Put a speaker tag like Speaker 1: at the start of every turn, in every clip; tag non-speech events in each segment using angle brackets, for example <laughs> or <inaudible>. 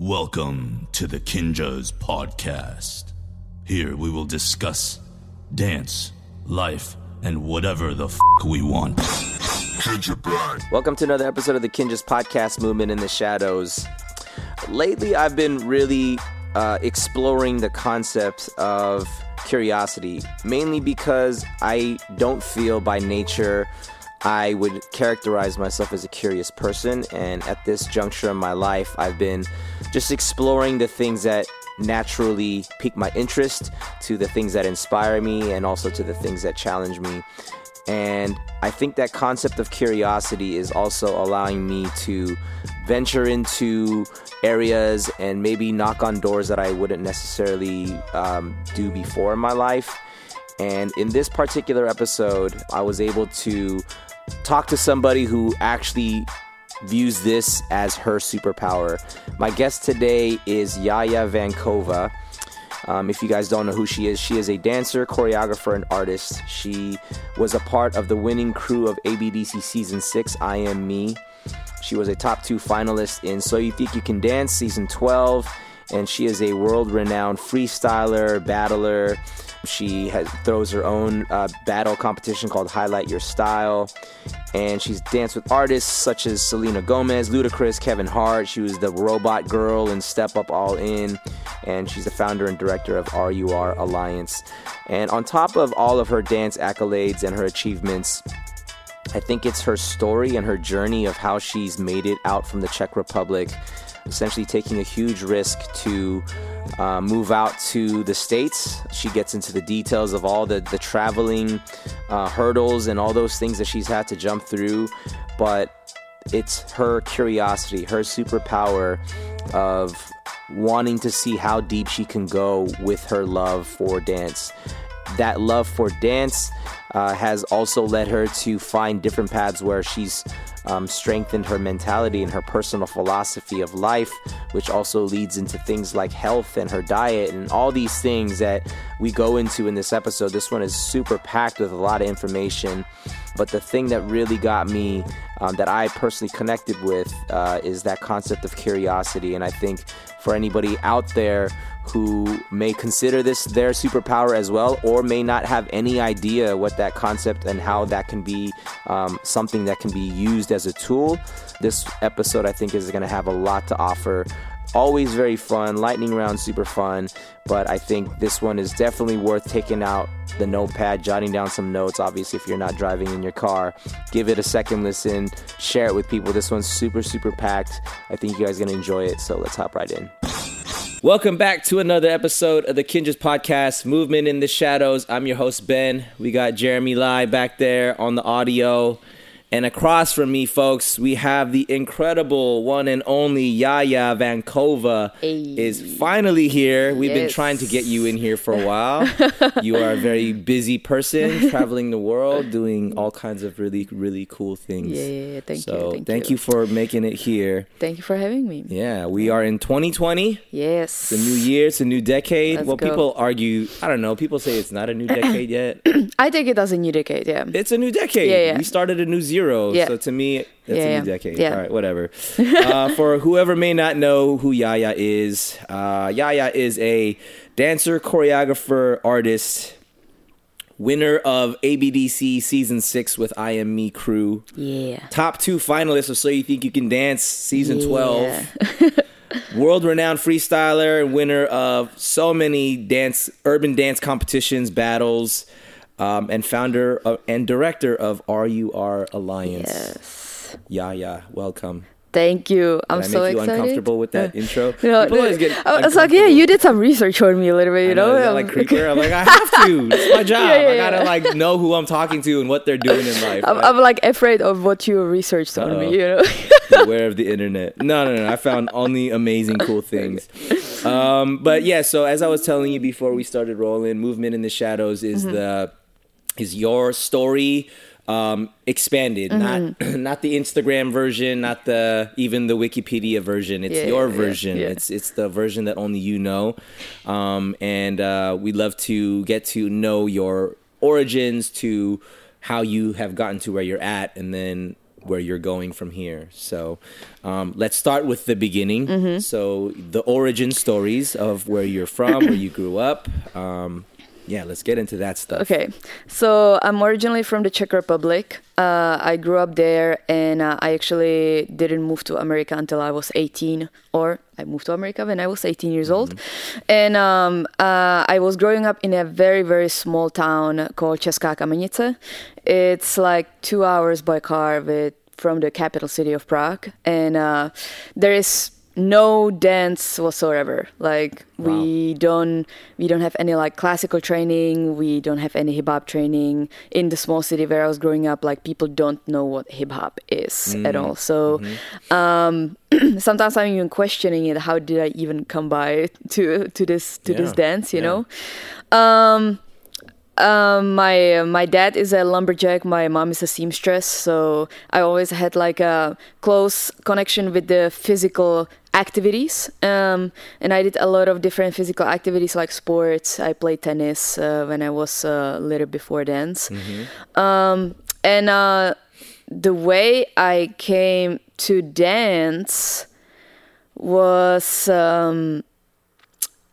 Speaker 1: Welcome to the Kinjaz Podcast. Here we will discuss dance, life, and whatever the f we want.
Speaker 2: Welcome to another episode of the Kinjaz Podcast Movement in the Shadows. Lately, I've been really uh, exploring the concept of curiosity, mainly because I don't feel by nature I would characterize myself as a curious person. And at this juncture in my life, I've been just exploring the things that naturally pique my interest, to the things that inspire me, and also to the things that challenge me. And I think that concept of curiosity is also allowing me to venture into areas and maybe knock on doors that I wouldn't necessarily um, do before in my life. And in this particular episode, I was able to talk to somebody who actually views this as her superpower. My guest today is Jaja Vankova. Um, if you guys don't know who she is, she is a dancer, choreographer, and artist. She was a part of the winning crew of ABDC Season 6, I Am Me. She was a top two finalist in So You Think You Can Dance Season 12, and she is a world renowned freestyler, battler, she has, throws her own uh, battle competition called Highlight Your Style. And she's danced with artists such as Selena Gomez, Ludacris, Kevin Hart. She was the robot girl in Step Up All In. And she's the founder and director of RUR Alliance. And on top of all of her dance accolades and her achievements, I think it's her story and her journey of how she's made it out from the Czech Republic essentially taking a huge risk to uh, move out to the States. She gets into the details of all the, the traveling uh, hurdles and all those things that she's had to jump through. But it's her curiosity, her superpower of wanting to see how deep she can go with her love for dance. That love for dance uh, has also led her to find different paths where she's um, strengthened her mentality and her personal philosophy of life, which also leads into things like health and her diet and all these things that we go into in this episode. This one is super packed with a lot of information. But the thing that really got me, um, that I personally connected with, uh, is that concept of curiosity. And I think for anybody out there who may consider this their superpower as well, or may not have any idea what that concept and how that can be um, something that can be used as a tool. This episode, I think, is going to have a lot to offer. Always very fun, lightning round, super fun. But I think this one is definitely worth taking out the notepad, jotting down some notes. Obviously, if you're not driving in your car, give it a second listen, share it with people. This one's super, super packed. I think you guys are going to enjoy it. So let's hop right in. Welcome back to another episode of the Kinjaz Podcast, Movement in the Shadows. I'm your host, Ben. We got Jeremy Lai back there on the audio. And across from me, folks, we have the incredible one and only Jaja Vankova
Speaker 3: Hey.
Speaker 2: is finally here. We've been trying to get you in here for a while. <laughs> you are a very busy person, traveling the world, doing all kinds of really, really cool things.
Speaker 3: Yeah, yeah, yeah. Thank you,
Speaker 2: so
Speaker 3: thank
Speaker 2: you
Speaker 3: you.
Speaker 2: for making it here.
Speaker 3: Thank you for having me.
Speaker 2: Yeah, we are in 2020.
Speaker 3: Yes.
Speaker 2: It's a new year. It's a new decade.
Speaker 3: Let's
Speaker 2: well,
Speaker 3: go.
Speaker 2: people argue. I don't know. People say it's not a new decade yet. <clears throat>
Speaker 3: I take it as a new decade, yeah.
Speaker 2: It's a new decade.
Speaker 3: Yeah, yeah.
Speaker 2: We started a new zero.
Speaker 3: Yeah.
Speaker 2: So to me, it's
Speaker 3: Yeah,
Speaker 2: a new
Speaker 3: yeah.
Speaker 2: decade.
Speaker 3: Yeah.
Speaker 2: All right, whatever. uh, <laughs> for whoever may not know who Jaja is, uh, Jaja is a dancer, choreographer, artist. Winner of ABDC season six with I Am Me crew.
Speaker 3: Yeah.
Speaker 2: Top two finalists of So You Think You Can Dance season 12. <laughs> World renowned freestyler and winner of so many dance urban dance competitions battles um, and founder of, and director of RUR Alliance.
Speaker 3: Yes.
Speaker 2: Yeah, yeah. Welcome.
Speaker 3: Thank you. I'm so
Speaker 2: you
Speaker 3: excited.
Speaker 2: uncomfortable with that <laughs> intro?
Speaker 3: No,
Speaker 2: People always get
Speaker 3: I was like, yeah, you did some research on me a little bit, you
Speaker 2: I know,
Speaker 3: know? Um,
Speaker 2: like creeper? I'm like, I have to. It's my <laughs> job.
Speaker 3: Yeah, yeah,
Speaker 2: I gotta like know who I'm talking to and what they're doing in life.
Speaker 3: I'm,
Speaker 2: right?
Speaker 3: I'm like afraid of what you researched on
Speaker 2: Uh-oh.
Speaker 3: me, you know? <laughs>
Speaker 2: Beware of the internet. No, no, no. I found only amazing, cool things. Um, but yeah, so as I was telling you before we started rolling, movement in the shadows is
Speaker 3: Mm-hmm.
Speaker 2: the is your story um, expanded,
Speaker 3: Mm-hmm.
Speaker 2: not <clears throat> not the Instagram version, not the even the Wikipedia version. It's
Speaker 3: Yeah,
Speaker 2: your
Speaker 3: yeah,
Speaker 2: version.
Speaker 3: yeah.
Speaker 2: It's it's the version that only you know. Um, and uh, we'd love to get to know your origins to how you have gotten to where you're at, and then where you're going from here. So um, let's start with the beginning.
Speaker 3: Mm-hmm.
Speaker 2: So the origin stories of where you're from, where you grew up. Yeah, let's get into that stuff.
Speaker 3: Okay, so I'm originally from the Czech Republic. Uh, I grew up there, and uh, I actually didn't move to America until I was 18, or I moved to America when I was 18 years old. And um, uh, I was growing up in a very, very small town called Česká Kamenice. It's like two hours by car with from the capital city of Prague, and uh, there is no dance whatsoever. Like we don't we don't have any like classical training. We don't have any hip hop training. In the small city where i was growing up like people don't know what hip hop is at all. So um <clears throat> sometimes i'm even questioning it. How did i even come by to to this to this dance you
Speaker 2: yeah.
Speaker 3: know? Um um, my my dad is a lumberjack. My mom is a seamstress. So I always had like a close connection with the physical activities. Um, and I did a lot of different physical activities like sports. I played tennis uh, when I was uh, a little before dance. Um, and uh, the way I came to dance was. Um,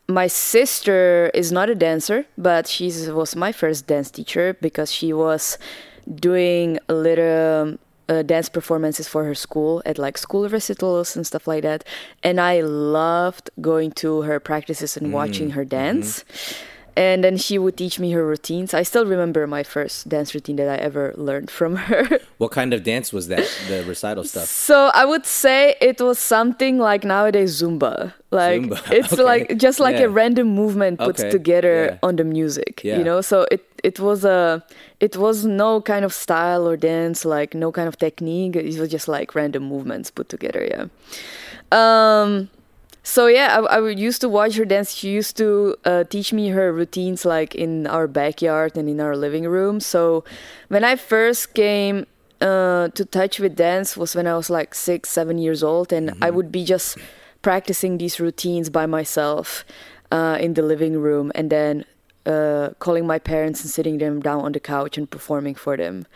Speaker 3: my sister is not a dancer, but she was my first dance teacher because she was doing a little uh, dance performances for her school at like school recitals and stuff like that. And I loved going to her practices and watching her dance. And then she would teach me her routines. I still remember my first dance routine that I ever learned from <laughs> her.
Speaker 2: What kind of dance was that? The recital stuff.
Speaker 3: So I would say it was something like nowadays Zumba. Like
Speaker 2: Zumba, <laughs>
Speaker 3: it's
Speaker 2: okay.
Speaker 3: like just like
Speaker 2: Yeah.
Speaker 3: a random movement put
Speaker 2: Okay,
Speaker 3: together
Speaker 2: yeah.
Speaker 3: on the music.
Speaker 2: Yeah.
Speaker 3: You know, so it it was a it was no kind of style or dance, like no kind of technique. It was just like random movements put together. Yeah. Um. So yeah, I, I used to watch her dance. She used to uh, teach me her routines like in our backyard and in our living room. So when I first came uh, to touch with dance was when I was like six, seven years old, and I would be just practicing these routines by myself uh, in the living room, and then uh, calling my parents and sitting them down on the couch and performing for them.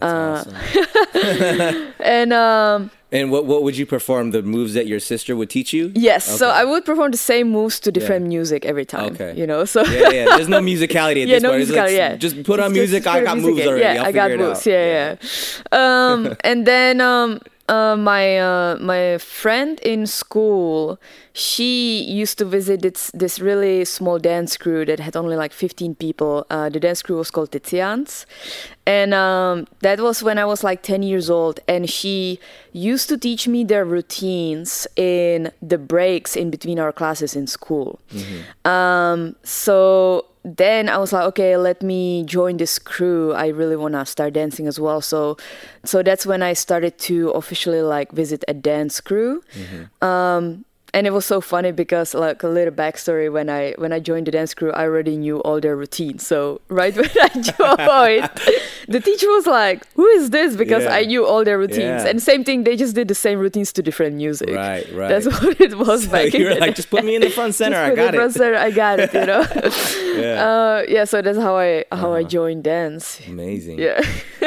Speaker 2: That's awesome. <laughs>
Speaker 3: And um,
Speaker 2: And what what would you perform? The moves that your sister would teach you?
Speaker 3: yes, so I would perform the same moves to different music every time.
Speaker 2: Okay.
Speaker 3: You know, so
Speaker 2: Yeah, yeah. There's no musicality at <laughs>
Speaker 3: yeah,
Speaker 2: this
Speaker 3: no
Speaker 2: point. It's like,
Speaker 3: musicality. Yeah,
Speaker 2: Just put on
Speaker 3: It's
Speaker 2: music.
Speaker 3: just
Speaker 2: I got
Speaker 3: music
Speaker 2: moves already.
Speaker 3: Yeah,
Speaker 2: I'll
Speaker 3: I got moves.
Speaker 2: out.
Speaker 3: Yeah, yeah. um, <laughs> and then um, uh, my uh, my friend in school, she used to visit this this really small dance crew that had only like 15 people. Uh, the dance crew was called Tizians, and um, that was when I was like 10 years old. And she used to teach me their routines in the breaks in between our classes in school. Um, so then I was like, okay, let me join this crew. I really want to start dancing as well. So, so that's when I started to officially like visit a dance crew. Um, and it was so funny because like a little backstory when I when I joined the dance crew, I already knew all their routines. So right <laughs> when I joined, the teacher was like, "Who is this?" Because
Speaker 2: Yeah.
Speaker 3: I knew all their routines.
Speaker 2: Yeah.
Speaker 3: And same thing, they just did the same routines to different music.
Speaker 2: Right, right.
Speaker 3: That's <laughs> what it was
Speaker 2: So
Speaker 3: back
Speaker 2: you were like, just put me in the <laughs> front center. I got
Speaker 3: it
Speaker 2: it.
Speaker 3: front center, I got it. You know.
Speaker 2: Yeah.
Speaker 3: uh, yeah. So that's how I how
Speaker 2: Uh-huh.
Speaker 3: I joined dance.
Speaker 2: Amazing.
Speaker 3: Yeah.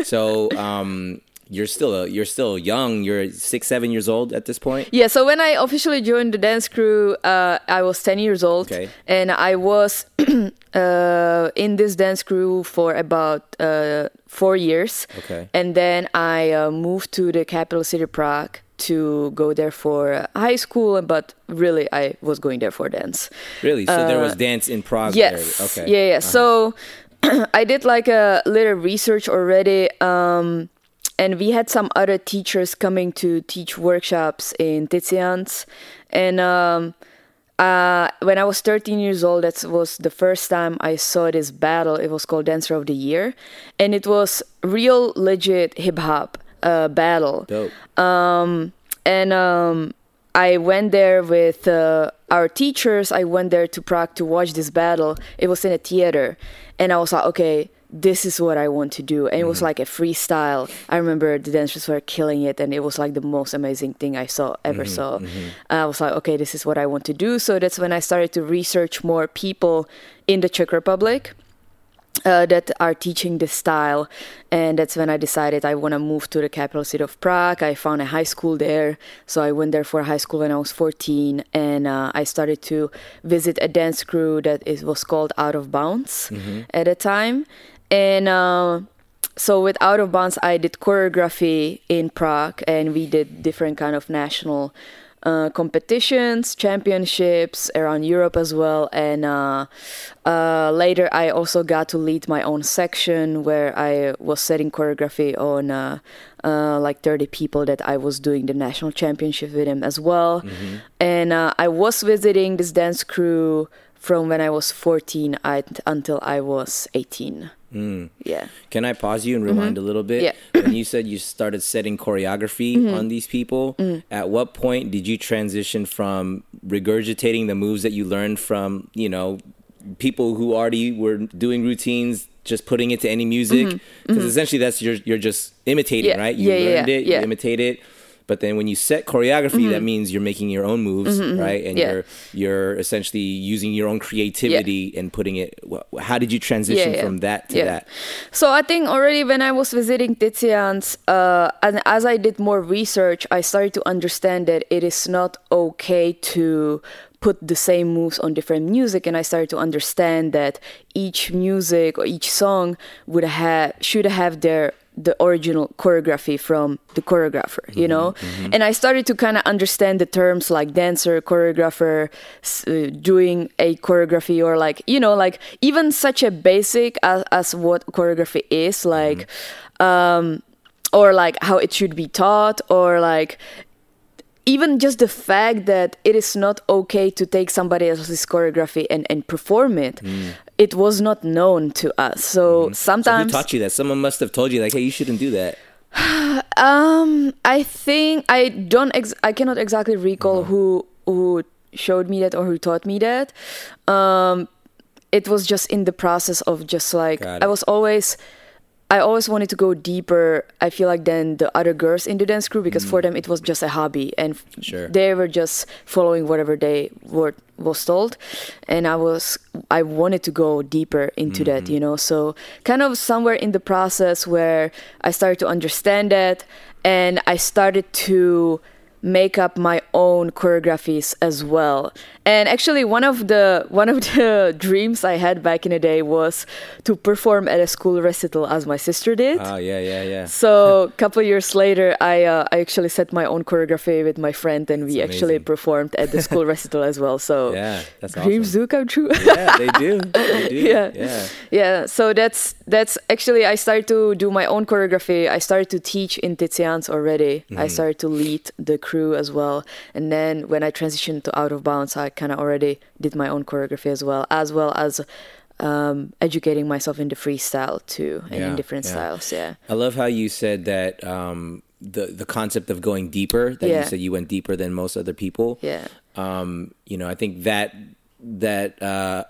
Speaker 2: so um, you're still a, you're still young. You're six, seven years old at this point.
Speaker 3: Yeah, so when I officially joined the dance crew, uh, I was 10 years old.
Speaker 2: Okay.
Speaker 3: And I was <clears throat> uh, in this dance crew for about uh, four years.
Speaker 2: Okay.
Speaker 3: And then I uh, moved to the capital city, Prague, to go there for uh, high school. But really, I was going there for dance.
Speaker 2: Really? So there was dance in Prague.
Speaker 3: Uh, Yes.
Speaker 2: There. Okay.
Speaker 3: Yeah, yeah.
Speaker 2: Uh-huh.
Speaker 3: So <clears throat> I did like a little research already. Um, and we had some other teachers coming to teach workshops in Tizians. And um, uh, when I was 13 years old, that was the first time I saw this battle. It was called Dancer of the Year. And it was real, legit hip hop uh, battle
Speaker 2: Dope.
Speaker 3: and um, I went there with uh, our teachers. I went there to Prague to watch this battle. It was in a theater, and I was like, okay, this is what I want to do. And it was like a freestyle. I remember the dancers were killing it, and it was like the most amazing thing I saw ever saw. I was like, okay, this is what I want to do. So that's when I started to research more people in the Czech Republic uh, that are teaching this style. And that's when I decided I want to move to the capital city of Prague. I found a high school there. So I went there for high school when I was 14. And uh, I started to visit a dance crew that is, was called Out of Bounds mm-hmm. at the time. And uh, so with Out of Bounds, I did choreography in Prague and we did different kind of national uh, competitions, championships around Europe as well. And uh, uh, later, I also got to lead my own section where I was setting choreography on uh, uh, like 30 people that I was doing the national championship with them as well. Mm-hmm. And I was visiting this dance crew from when I was 14 I, until I was 18. Mm. Yeah.
Speaker 2: Can I pause you and rewind mm-hmm. a little bit?
Speaker 3: Yeah.
Speaker 2: when you said you started setting choreography mm-hmm. on these people, mm-hmm. at what point did you transition from regurgitating the moves that you learned from, you know, people who already were doing routines just putting it to any music because mm-hmm. mm-hmm. essentially that's you're you're just imitating
Speaker 3: yeah.
Speaker 2: right you
Speaker 3: yeah,
Speaker 2: learned
Speaker 3: yeah,
Speaker 2: it you imitate it but then when you set choreography, mm-hmm. that means you're making your own moves, mm-hmm, mm-hmm. right? And yeah. you're you're essentially using your own creativity yeah. and putting it. How did you transition yeah, from that to that?
Speaker 3: So I think already when I was visiting Tizian's, uh, and as I did more research, I started to understand that it is not okay to put the same moves on different music and i started to understand that each music or each song would have should have their the original choreography from the choreographer you mm-hmm, know mm-hmm. and i started to kind of understand the terms like dancer choreographer uh, doing a choreography or like you know like even such a basic as, as what choreography is like mm-hmm. um or like how it should be taught or like even just the fact that it is not okay to take somebody else's choreography and, and perform it mm. it was not known to us so mm. sometimes
Speaker 2: so who taught you that someone must have told you like hey you shouldn't do that <sighs>
Speaker 3: um i think i don't ex- i cannot exactly recall mm-hmm. who who showed me that or who taught me that um it was just in the process of just like i was always I always wanted to go deeper. I feel like than the other girls in the dance crew because mm. for them it was just a hobby and
Speaker 2: sure.
Speaker 3: they were just following whatever they were was told, and I was I wanted to go deeper into mm-hmm. that, you know. So kind of somewhere in the process where I started to understand that, and I started to make up my own choreographies as well. And actually, one of the one of <laughs> the dreams I had back in the day was to perform at a school recital as my sister did.
Speaker 2: Oh yeah, yeah, yeah. <laughs>
Speaker 3: So a couple years later, I uh, I actually set my own choreography with my friend, and we actually performed at the school <laughs> recital as well. So
Speaker 2: yeah, that's
Speaker 3: dreams
Speaker 2: awesome.
Speaker 3: do come true.
Speaker 2: yeah, they do. They do.
Speaker 3: Yeah,
Speaker 2: yeah,
Speaker 3: yeah. So that's that's actually I started to do my own choreography. I started to teach in Tizian's already. Mm-hmm. I started to lead the crew as well, and then when I transitioned to Out of Bounds, I kind of already did my own choreography as well, as well as um, educating myself in the freestyle too, and yeah, in different yeah. styles. Yeah.
Speaker 2: I love how you said that um, the the concept of going deeper. That yeah. you said you went deeper than most other people.
Speaker 3: Yeah.
Speaker 2: Um, you know, I think that that uh,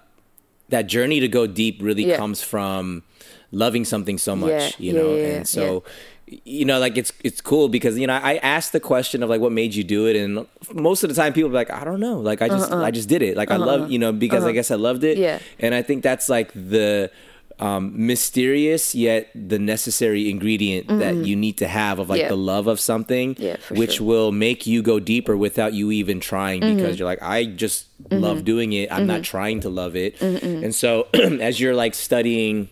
Speaker 2: that journey to go deep really comes from loving something so much. you know, and so you know, like it's it's cool because you know I asked the question of like what made you do it, and most of the time people are like I don't know, like I just uh-uh. I just did it, like uh-uh. I love you know because uh-huh. I guess I loved it,
Speaker 3: yeah.
Speaker 2: And I think that's like the um, mysterious yet the necessary ingredient mm-hmm. that you need to have of like yeah. the love of something,
Speaker 3: yeah,
Speaker 2: which
Speaker 3: sure.
Speaker 2: will make you go deeper without you even trying mm-hmm. because you're like I just mm-hmm. love doing it, I'm not mm-hmm. trying to love it, and so <clears throat> as you're like studying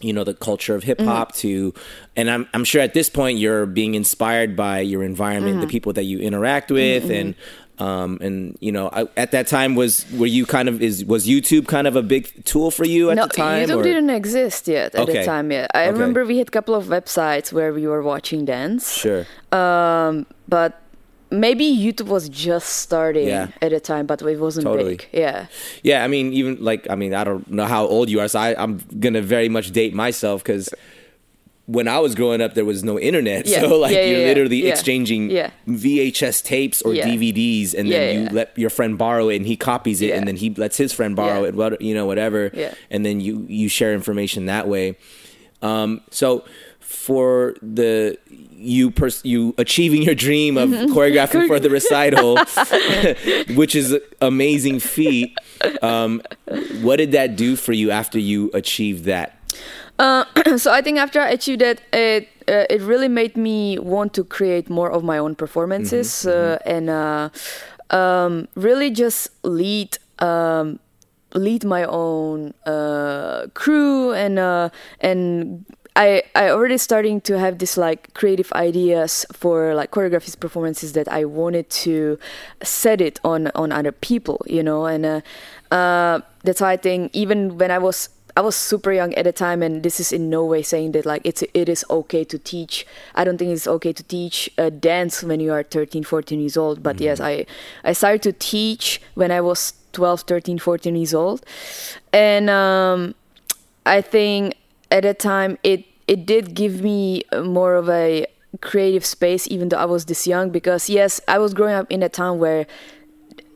Speaker 2: you know the culture of hip hop mm-hmm. to and I'm I'm sure at this point you're being inspired by your environment, mm-hmm. the people that you interact with mm-hmm. and um, and you know, I, at that time was were you kind of is was YouTube kind of a big tool for you at
Speaker 3: no,
Speaker 2: the time?
Speaker 3: YouTube or? didn't exist yet at okay. the time yet. I okay. remember we had a couple of websites where we were watching dance.
Speaker 2: Sure.
Speaker 3: Um, but maybe YouTube was just starting yeah. at the time, but it wasn't totally. big. Yeah.
Speaker 2: Yeah, I mean, even like I mean, I don't know how old you are, so I, I'm gonna very much date myself because when I was growing up, there was no internet,
Speaker 3: yeah. <laughs>
Speaker 2: so like
Speaker 3: yeah,
Speaker 2: you're literally exchanging VHS tapes or DVDs, and then you let your friend borrow it, and he copies it, and then he lets his friend borrow it, what you know, whatever, and then you you share information that way. Um, so for the you pers- you achieving your dream of mm-hmm. <laughs> choreographing for the recital, <laughs> which is an amazing feat. Um, what did that do for you after you achieved that?
Speaker 3: Uh, <clears throat> so I think after I achieved that, it uh, it really made me want to create more of my own performances
Speaker 2: Mm-hmm,
Speaker 3: uh, and uh, um, really just lead. Um, lead my own uh, crew and uh, and I I already starting to have this like creative ideas for like choreographies performances that I wanted to set it on on other people you know and uh, uh, that's why I think even when I was I was super young at the time, and this is in no way saying that like it's it is okay to teach. I don't think it's okay to teach uh, dance when you are 13, 14 years old. But yes, I I started to teach when I was 12, 13, 14 years old, and um, I think at that time it it did give me more of a creative space, even though I was this young. Because yes, I was growing up in a town where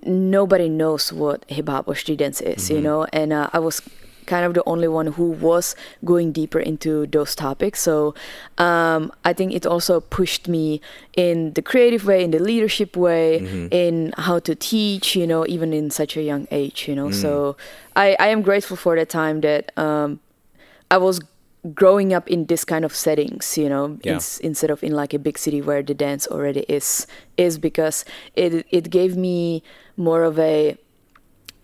Speaker 3: nobody knows what hip hop or street dance is, you know, and uh, I was kind of the only one who was going deeper into those topics. So um, I think it also pushed me in the creative way, in the leadership way, in how to teach, you know, even in such a young age, you know. So I, I am grateful for the time that um, I was growing up in this kind of settings you know
Speaker 2: Yeah.
Speaker 3: ins- instead of in like a big city where the dance already is is because it it gave me more of a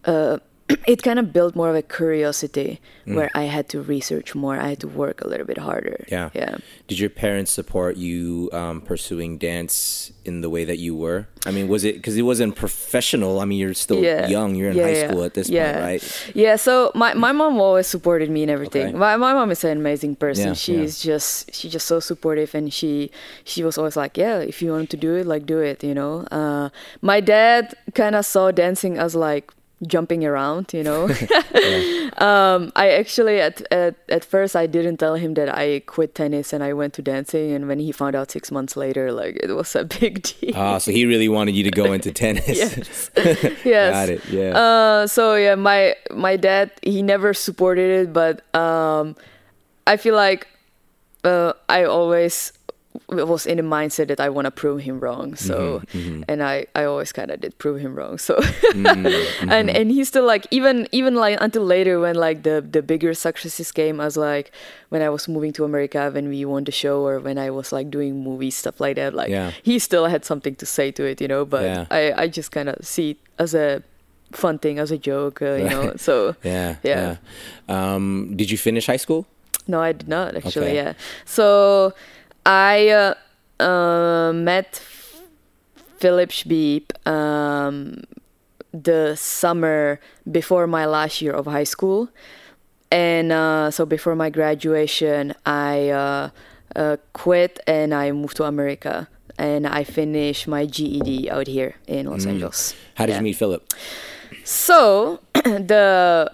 Speaker 3: uh, <clears throat> it kind of built more of a curiosity
Speaker 2: Mm.
Speaker 3: where I had to research more. I had to work a little bit harder.
Speaker 2: Yeah.
Speaker 3: Yeah.
Speaker 2: Did your parents support you um, pursuing dance in the way that you were? I mean, was it because it wasn't professional? I mean, you're still
Speaker 3: Yeah.
Speaker 2: young. You're in
Speaker 3: Yeah,
Speaker 2: high
Speaker 3: yeah.
Speaker 2: school at this point, right?
Speaker 3: Yeah, so my, my mom always supported me in everything.
Speaker 2: Okay.
Speaker 3: My, my mom is an amazing person.
Speaker 2: Yeah,
Speaker 3: she's just she's just so supportive and she she was always like, Yeah, if you want to do it, like do it, you know. Uh my dad kinda saw dancing as like jumping around, you know. <laughs> um I actually at, at at first I didn't tell him that I quit tennis and I went to dancing and when he found out six months later, like it was a <laughs> big deal.
Speaker 2: Ah, so he really wanted you to go into tennis. <laughs>
Speaker 3: yes. yes.
Speaker 2: Got it. Yeah.
Speaker 3: Uh, so yeah, my my dad he never supported it, but um, I feel like uh, I always was in the mindset that I want to prove him wrong. So
Speaker 2: Mm-hmm,
Speaker 3: and I I always kind of did prove him wrong. So <laughs>
Speaker 2: Mm-hmm,
Speaker 3: and and he's still like even even like until later when like the the bigger successes came as like when I was moving to America when we won the show or when I was like doing movies stuff like that like
Speaker 2: Yeah.
Speaker 3: he still had something to say to it you know but
Speaker 2: Yeah.
Speaker 3: I I just kind of see it as a fun thing as a joke uh, you know <laughs> so
Speaker 2: yeah.
Speaker 3: yeah.
Speaker 2: Um, did you finish high school?
Speaker 3: no I did not actually
Speaker 2: Okay.
Speaker 3: yeah so I uh, uh, met Phillip Chbeeb um, the summer before my last year of high school and uh, so before my graduation I uh, uh, quit and I moved to America and I finished my GED out here in Los Angeles.
Speaker 2: How did
Speaker 3: Yeah.
Speaker 2: you meet Philip?
Speaker 3: So <clears throat> the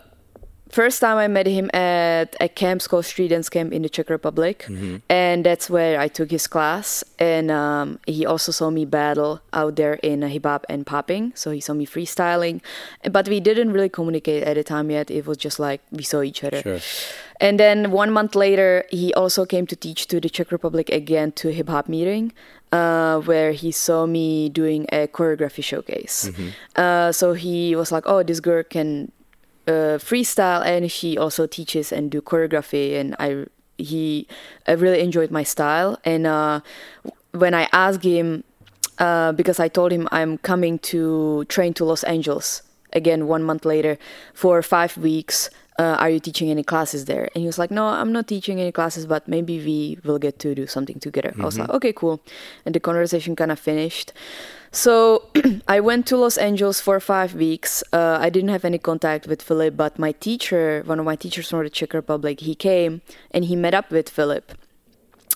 Speaker 3: first time I met him at a camp called Street Dance Camp in the Czech Republic, and that's where I took his class. And um, he also saw me battle out there in uh, hip hop and popping. So he saw me freestyling, but we didn't really communicate at the time yet. It was just like we saw each other.
Speaker 2: Sure.
Speaker 3: And then one month later, he also came to teach to the Czech Republic again to hip hop meeting, uh, where he saw me doing a choreography showcase. Uh, so he was like, "Oh, this girl can uh, freestyle, and she also teaches and do choreography." And I, he, I really enjoyed my style. And uh, when I asked him, uh, because I told him I'm coming to train to Los Angeles again one month later for five weeks. Uh, are you teaching any classes there? And he was like, No, I'm not teaching any classes, but maybe we will get to do something together. I was like, Okay, cool. And the conversation kind of finished. So <clears throat> I went to Los Angeles for five weeks. Uh, I didn't have any contact with Philip, but my teacher, one of my teachers from the Czech Republic, he came and he met up with Philip.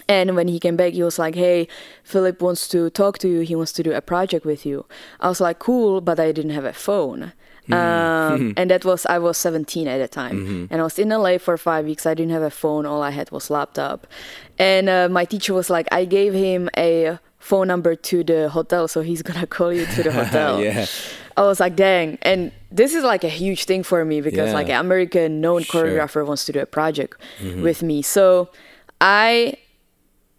Speaker 3: And when he came back, he was like, "Hey, Philip wants to talk to you. He wants to do a project with you." I was like, "Cool," but I didn't have a phone. Um, <laughs> and that was I was 17 at the time, and I was in LA for five weeks. I didn't have a phone. All I had was laptop. And uh, my teacher was like, "I gave him a phone number to the hotel, so he's gonna <laughs> call you to the <laughs> hotel."
Speaker 2: Yeah.
Speaker 3: I was like, "Dang!" And this is like a huge thing for me because
Speaker 2: Yeah.
Speaker 3: like an American known
Speaker 2: Sure.
Speaker 3: choreographer wants to do a project with me. So I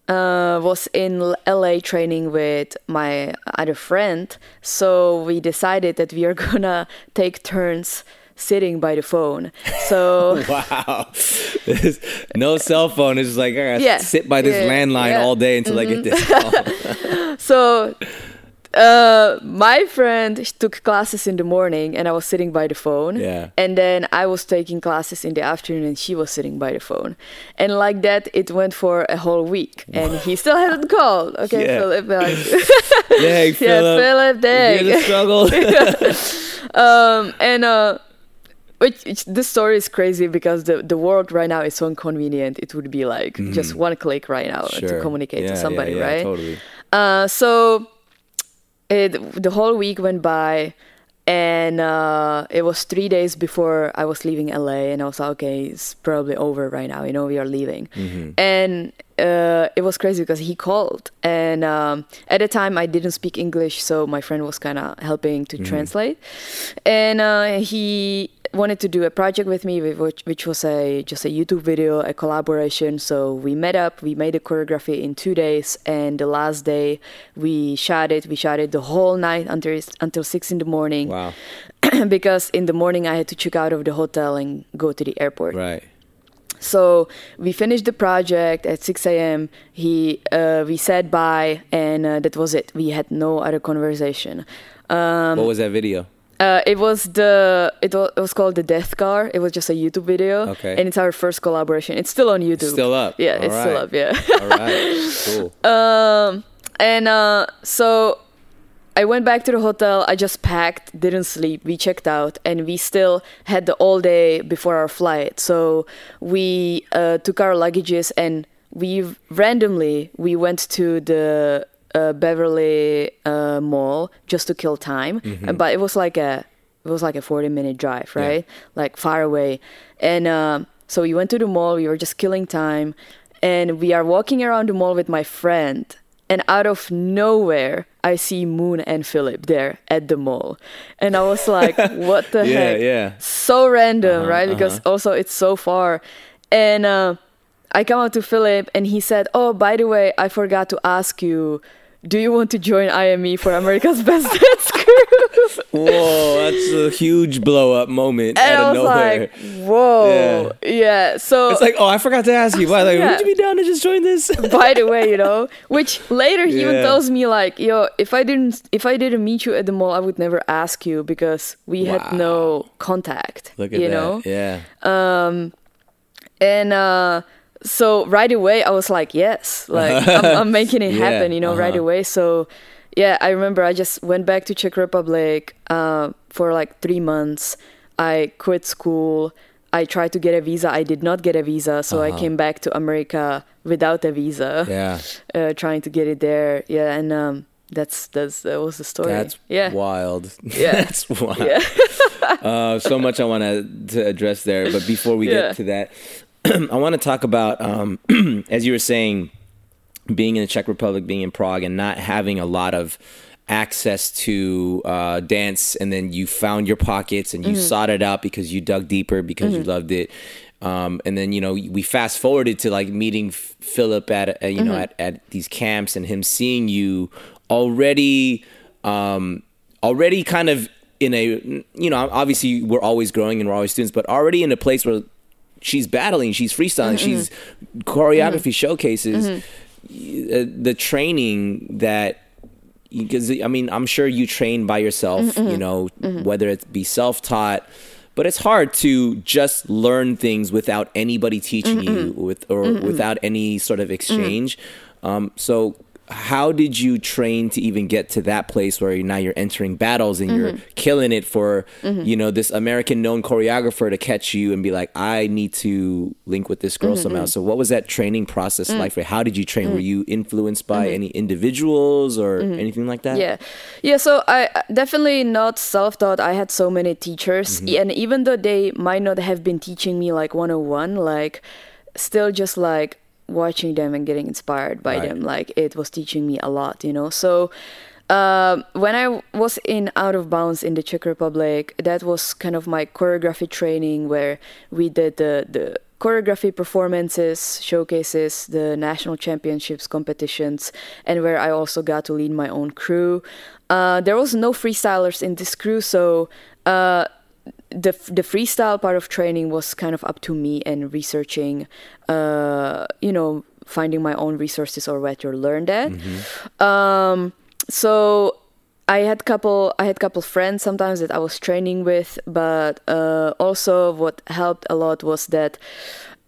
Speaker 3: uh, was in LA training with my other friend. So we decided that we are <laughs> gonna take turns sitting by the phone. So <laughs>
Speaker 2: wow, no cell phone. It's just like I gotta
Speaker 3: Yeah.
Speaker 2: sit by this
Speaker 3: Yeah.
Speaker 2: landline
Speaker 3: Yeah.
Speaker 2: all day until I get this call. <laughs>
Speaker 3: so uh, my friend took classes in the morning and I was sitting by the phone.
Speaker 2: Yeah.
Speaker 3: And then I was taking classes in the afternoon and she was sitting by the phone. And like that, it went for a whole week. And he still hadn't called. <laughs> Okay,
Speaker 2: Yeah.
Speaker 3: Philip. Like,
Speaker 2: Dang,
Speaker 3: yeah,
Speaker 2: Philip.
Speaker 3: Dang.
Speaker 2: hear the struggle.
Speaker 3: um, and uh, which, this story is crazy because the, the world right now is so inconvenient. It would be like just one click right now to
Speaker 2: Mm-hmm.
Speaker 3: Communicate
Speaker 2: Yeah,
Speaker 3: to somebody,
Speaker 2: yeah,
Speaker 3: right?
Speaker 2: Totally.
Speaker 3: Uh, so it the whole week went by, and uh, it was three days before I was leaving LA, and I was like, okay, it's probably over right now. You know, we are leaving, and uh, it was crazy because he called, and um, at the time I didn't speak English, so my friend was kind of helping to translate, and uh, he wanted to do a project with me which, which was a just a youtube video a collaboration so we met up we made the choreography in two days and the last day we shot it we shot it the whole night until until six in the morning
Speaker 2: Wow. <clears throat>
Speaker 3: because in the morning i had to check out of the hotel and go to the airport
Speaker 2: Right.
Speaker 3: so we finished the project at 6 a.m. He, uh, we said bye, and uh, that was it. We had no other conversation. Um,
Speaker 2: what was that video?
Speaker 3: Uh, it was the it was, it was called the Death Car. It was just a YouTube video,
Speaker 2: Okay.
Speaker 3: and it's our first collaboration. It's still on YouTube.
Speaker 2: Still up.
Speaker 3: Yeah,
Speaker 2: All
Speaker 3: it's still up. Yeah.
Speaker 2: All right. Cool. <laughs>
Speaker 3: um, and uh, so I went back to the hotel. I just packed, didn't sleep. We checked out, and we still had the all day before our flight. So we uh, took our luggages and we randomly we went to the uh, Beverly uh, Mall just to kill time. And, but it was like a it was like a forty minute drive, right? Like far away. And um, so we went to the mall. We were just killing time, and we are walking around the mall with my friend and out of nowhere I see Moon and Philip there at the mall. And I was like, <laughs> what the
Speaker 2: Yeah,
Speaker 3: heck?
Speaker 2: yeah.
Speaker 3: So random,
Speaker 2: Uh-huh,
Speaker 3: right? Because also it's so far. And uh, I come out to Philip and he said, Oh, by the way, I forgot to ask you, do you want to join IME for America's <laughs> Best Dance Crew?
Speaker 2: Whoa, that's a huge blow up moment
Speaker 3: and
Speaker 2: out
Speaker 3: I
Speaker 2: of
Speaker 3: was
Speaker 2: nowhere.
Speaker 3: like, whoa. Yeah. So
Speaker 2: it's like, oh, I forgot to ask you. Why? Like,
Speaker 3: Yeah.
Speaker 2: would you be down to just join this? <laughs>
Speaker 3: by the way, you know, which later he even tells me like, yo, if I didn't if I didn't meet you at the mall, I would never ask you because we had no contact.
Speaker 2: Look at
Speaker 3: you
Speaker 2: that.
Speaker 3: know?
Speaker 2: Yeah.
Speaker 3: Um, And uh so right away I was like, yes, <laughs> like I'm, I'm making it
Speaker 2: Yeah,
Speaker 3: happen, you know, right
Speaker 2: uh-huh.
Speaker 3: away. So yeah, I remember I just went back to Czech Republic uh, for like three months. I quit school. I tried to get a visa. I did not get a visa, so I came back to America without a visa.
Speaker 2: Uh-huh. Yeah. <laughs>
Speaker 3: uh, trying to get it there. Yeah, and um, that's that's that was the story.
Speaker 2: That's
Speaker 3: yeah,
Speaker 2: wild. <laughs>
Speaker 3: Yeah.
Speaker 2: that's wild.
Speaker 3: yeah,
Speaker 2: uh, so much I want to to address there, but before we
Speaker 3: Yeah.
Speaker 2: get to that, <clears throat> I want to talk about um, <clears throat> as you were saying, being in the Czech Republic, being in Prague, and not having a lot of access to uh, dance, and then you found your pockets and you
Speaker 3: Mm-hmm.
Speaker 2: sought it out because you dug deeper because you loved it. Um, and then you know we fast forwarded to like meeting F- Philip at uh, you know
Speaker 3: Mm-hmm.
Speaker 2: at, at these camps and him seeing you already um, already kind of in a you know obviously we're always growing and we're always students but already in a place where she's battling she's freestyling she's choreography showcases. Uh, the training that because i mean i'm sure you train by yourself you know whether it be self-taught but it's hard to just learn things without anybody teaching you with or without any sort of exchange. Um, so how did you train to even get to that place where now you're entering battles and you're mm-hmm. killing it for mm-hmm. you know this American known choreographer to catch you and be like I need to link with this girl mm-hmm, somehow. so what was that training process mm. like for how did you train? Were mm. you influenced by any individuals or anything like that?
Speaker 3: Yeah, yeah. So I definitely not self-taught. I had so many teachers,
Speaker 2: Mm-hmm.
Speaker 3: and even though they might not have been teaching me like 101, like still just like watching them and getting inspired by
Speaker 2: Right.
Speaker 3: them, like it was teaching me a lot, you know. So. Um, when I was in Out of Bounds in the Czech Republic, that was kind of my choreography training where we did the, the choreography performances, showcases, the national championships competitions, and where I also got to lead my own crew. Uh, there was no freestylers in this crew, so uh, the the freestyle part of training was kind of up to me and researching, uh, you know, finding my own resources or where to learn that.
Speaker 2: Mm-hmm.
Speaker 3: Um, so I had couple I had couple friends sometimes that I was training with, but uh, also what helped a lot was that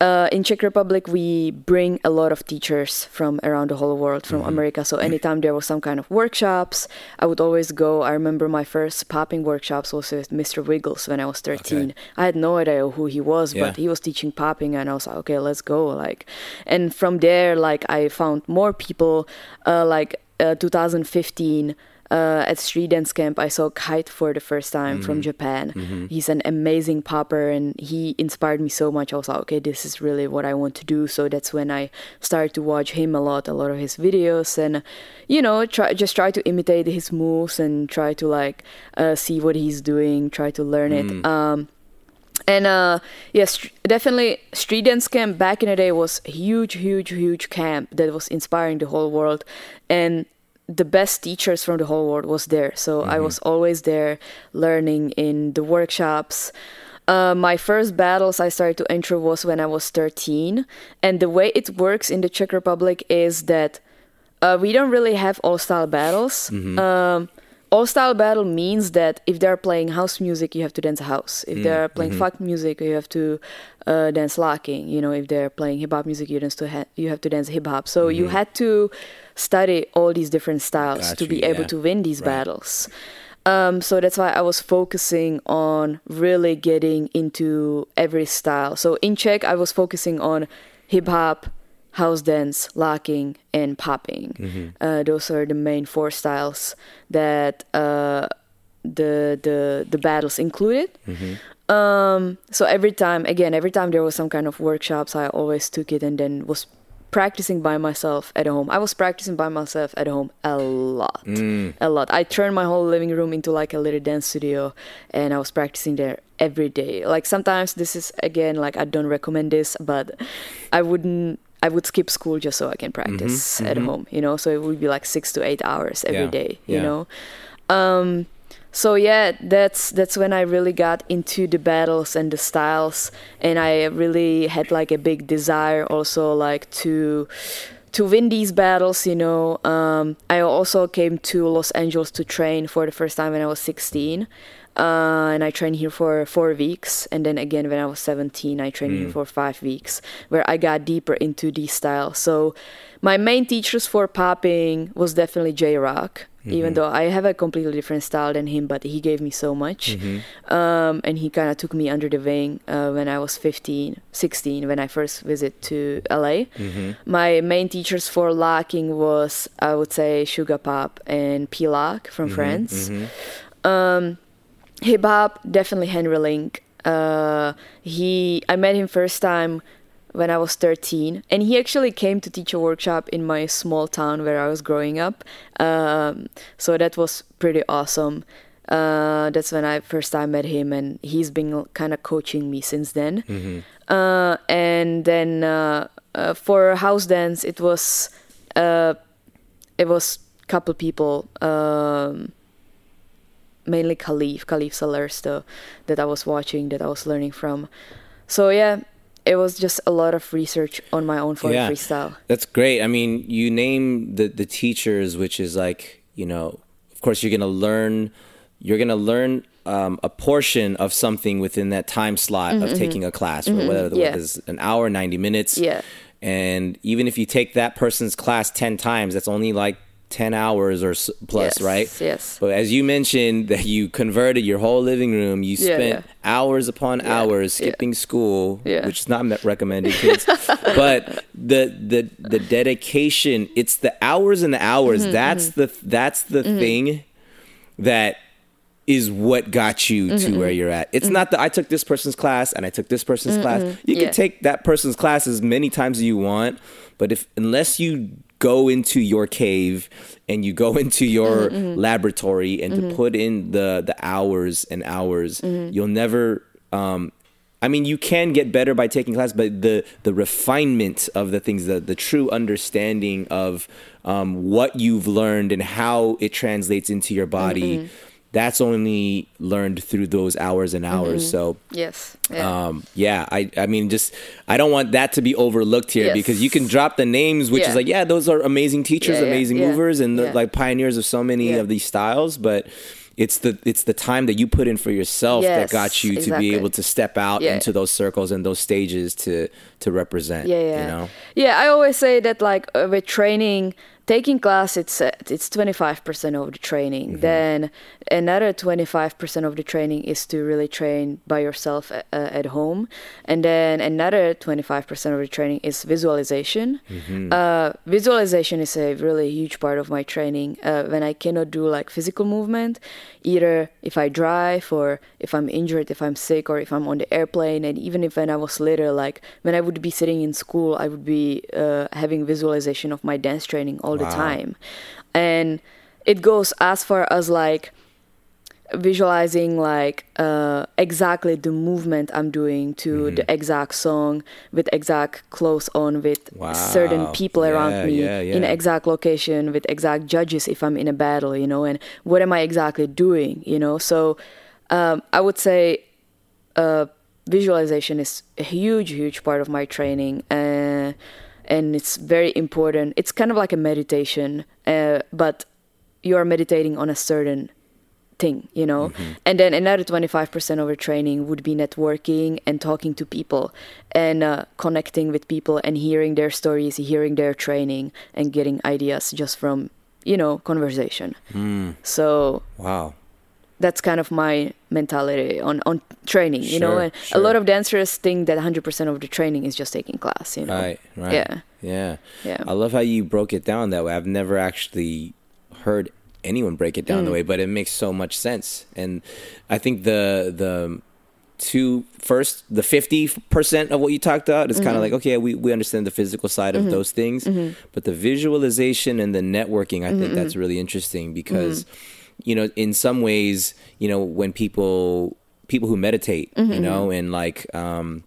Speaker 3: uh, in Czech Republic we bring a lot of teachers from around the whole world, from America. So anytime there was some kind of workshops, I would always go. I remember my first popping workshops was with Mr. Wiggles when I was 13.
Speaker 2: Okay.
Speaker 3: I had no idea who he was,
Speaker 2: Yeah.
Speaker 3: but he was teaching popping, and I was like, okay, let's go. Like, and from there, like I found more people. Uh, like uh, 2015 uh, at Street Dance Camp, I saw Kite for the first time
Speaker 2: Mm-hmm.
Speaker 3: from Japan. He's an amazing popper, and he inspired me so much. I was like, okay, this is really what I want to do. So that's when I started to watch him a lot, a lot of his videos, and you know, try just try to imitate his moves and try to like uh, see what he's doing, try to learn
Speaker 2: Mm.
Speaker 3: it. Um, and uh yes str- definitely street dance camp back in the day was huge huge huge camp that was inspiring the whole world and the best teachers from the whole world was there. So i was always there learning in the workshops. Uh, my first battles I started to enter was when I was 13, and the way it works in the Czech Republic is that uh, we don't really have all style battles. Um, all style battle means that if they're playing house music, you have to dance house. If they're playing funk music, you have to uh, dance locking. You know, if they're playing hip hop music, you dance to ha- you have to dance hip hop. So you had to study all these different styles
Speaker 2: Got
Speaker 3: to
Speaker 2: you,
Speaker 3: be able
Speaker 2: yeah.
Speaker 3: to win these
Speaker 2: Right.
Speaker 3: battles. Um, so that's why I was focusing on really getting into every style. So in Czech, I was focusing on hip hop, house dance, locking, and popping.
Speaker 2: Mm-hmm.
Speaker 3: Uh, those are the main four styles that uh, the the the battles included.
Speaker 2: Mm-hmm.
Speaker 3: Um, so every time, again, every time there was some kind of workshops, I always took it and then was practicing by myself at home. I was practicing by myself at home a lot, a lot. I turned my whole living room into like a little dance studio, and I was practicing there every day. Like sometimes this is again like I don't recommend this, but I wouldn't. I would skip school just so I can practice at home, you know. So it would be like six to eight hours every
Speaker 2: Yeah,
Speaker 3: day, you
Speaker 2: yeah.
Speaker 3: know. Um, so yeah, that's that's when I really got into the battles and the styles, and I really had like a big desire also like to to win these battles. You know, um, I also came to Los Angeles to train for the first time when I was 16. Uh, and I trained here for four weeks, and then again when I was 17, I trained here for five weeks, where I got deeper into these style. So, my main teachers for popping was definitely J Rock, even though I have a completely different style than him, but he gave me so much. Um, and he kind of took me under the wing uh, when I was 15, 16, when I first visit to LA. My main teachers for locking was, I would say, Sugar Pop and P Lock from France. Um, hip hop, definitely Henry Link. Uh, he, I met him first time when I was 13, and he actually came to teach a workshop in my small town where I was growing up. Um, so that was pretty awesome. Uh, that's when I first time met him, and he's been kind of coaching me since then. Uh, and then uh, uh, for house dance, it was uh, it was couple people. Um, mainly Caleaf, Caleaf Salersto, that I was watching, that I was learning from. So yeah, it was just a lot of research on my own for
Speaker 2: Yeah.
Speaker 3: freestyle.
Speaker 2: That's great. I mean, you name the the teachers, which is like you know, of course, you're gonna learn. You're gonna learn um, a portion of something within that time slot of taking a class, whether the
Speaker 3: Mm-hmm. Yeah.
Speaker 2: is an hour, ninety minutes.
Speaker 3: Yeah.
Speaker 2: And even if you take that person's class ten times, that's only like ten hours or plus,
Speaker 3: Yes,
Speaker 2: right?
Speaker 3: yes.
Speaker 2: But as you mentioned, <laughs> that you converted your whole living room, you
Speaker 3: Yeah,
Speaker 2: spent
Speaker 3: yeah.
Speaker 2: hours upon hours
Speaker 3: yeah.
Speaker 2: skipping school,
Speaker 3: Yeah.
Speaker 2: which is not recommended, kids. <laughs> but the the the dedication, it's the hours and the hours.
Speaker 3: Mm-hmm,
Speaker 2: that's the that's the thing that is what got you
Speaker 3: Mm-hmm,
Speaker 2: to where you're at. It's not that I took this person's class and I took this person's class. You
Speaker 3: Mm-hmm.
Speaker 2: Can take that person's class as many times as you want, but if unless you go into your cave and you go <laughs> into your
Speaker 3: Mm-hmm,
Speaker 2: laboratory and to put in the the hours and hours,
Speaker 3: Mm-hmm.
Speaker 2: you'll never um I mean, you can get better by taking class, but the the refinement of the things, the the true understanding of um, what you've learned and how it translates into your body, that's only learned through those hours and hours.
Speaker 3: Mm-hmm.
Speaker 2: So
Speaker 3: Yes. Yeah.
Speaker 2: um, yeah, I, I mean, just I don't want that to be overlooked here
Speaker 3: Yes.
Speaker 2: because you can drop the names, which
Speaker 3: Yeah.
Speaker 2: is like, yeah, those are amazing teachers,
Speaker 3: Yeah,
Speaker 2: amazing movers, and
Speaker 3: yeah.
Speaker 2: like pioneers of so many of these styles. But it's the it's the time that you put in for yourself that got you to be able to step out into those circles and those stages to to represent.
Speaker 3: yeah yeah
Speaker 2: you know.
Speaker 3: yeah i always say that like uh, with training taking class it's uh, it's 25% of the training
Speaker 2: Mm-hmm.
Speaker 3: then another 25% of the training is to really train by yourself uh, at home and then another 25% of the training is visualization
Speaker 2: Mm-hmm.
Speaker 3: uh, visualization is a really huge part of my training uh, when i cannot do like physical movement either if i drive or if i'm injured if i'm sick or if i'm on the airplane and even if when i was little like when i would be sitting in school i would be uh, having visualization of my dance training all the
Speaker 2: Wow.
Speaker 3: time and it goes as far as like visualizing like uh, exactly the movement I'm doing to
Speaker 2: Mm-hmm.
Speaker 3: the exact song with exact clothes on with certain
Speaker 2: Wow.
Speaker 3: people around me
Speaker 2: yeah,
Speaker 3: in exact location with exact judges if I'm in a battle, you know, and what am I exactly doing, you know? So um, I would say uh, visualization is a huge, huge part of my training, uh, and it's very important. It's kind of like a meditation, uh, but you are meditating on a certain thing, you know.
Speaker 2: Mm-hmm.
Speaker 3: And then another twenty five percent of your training would be networking and talking to people and uh, connecting with people and hearing their stories, hearing their training, and getting ideas just from you know conversation.
Speaker 2: Mm.
Speaker 3: So
Speaker 2: Wow.
Speaker 3: That's kind of my mentality on on training you know and
Speaker 2: sure.
Speaker 3: a lot of dancers think that 100% of the training is just taking class you know
Speaker 2: Right. Right.
Speaker 3: yeah
Speaker 2: Yeah.
Speaker 3: yeah
Speaker 2: I love how you broke it down that way. I've never actually heard anyone break it down
Speaker 3: Mm.
Speaker 2: the way, but it makes so much sense. And I think the the two first the 50% of what you talked about is
Speaker 3: Mm-hmm.
Speaker 2: kind of like okay we, we understand the physical side of mm-hmm. those things mm-hmm. but the visualization and the networking i think mm-hmm, that's really interesting because you know in some ways you know when people people who meditate you know and like um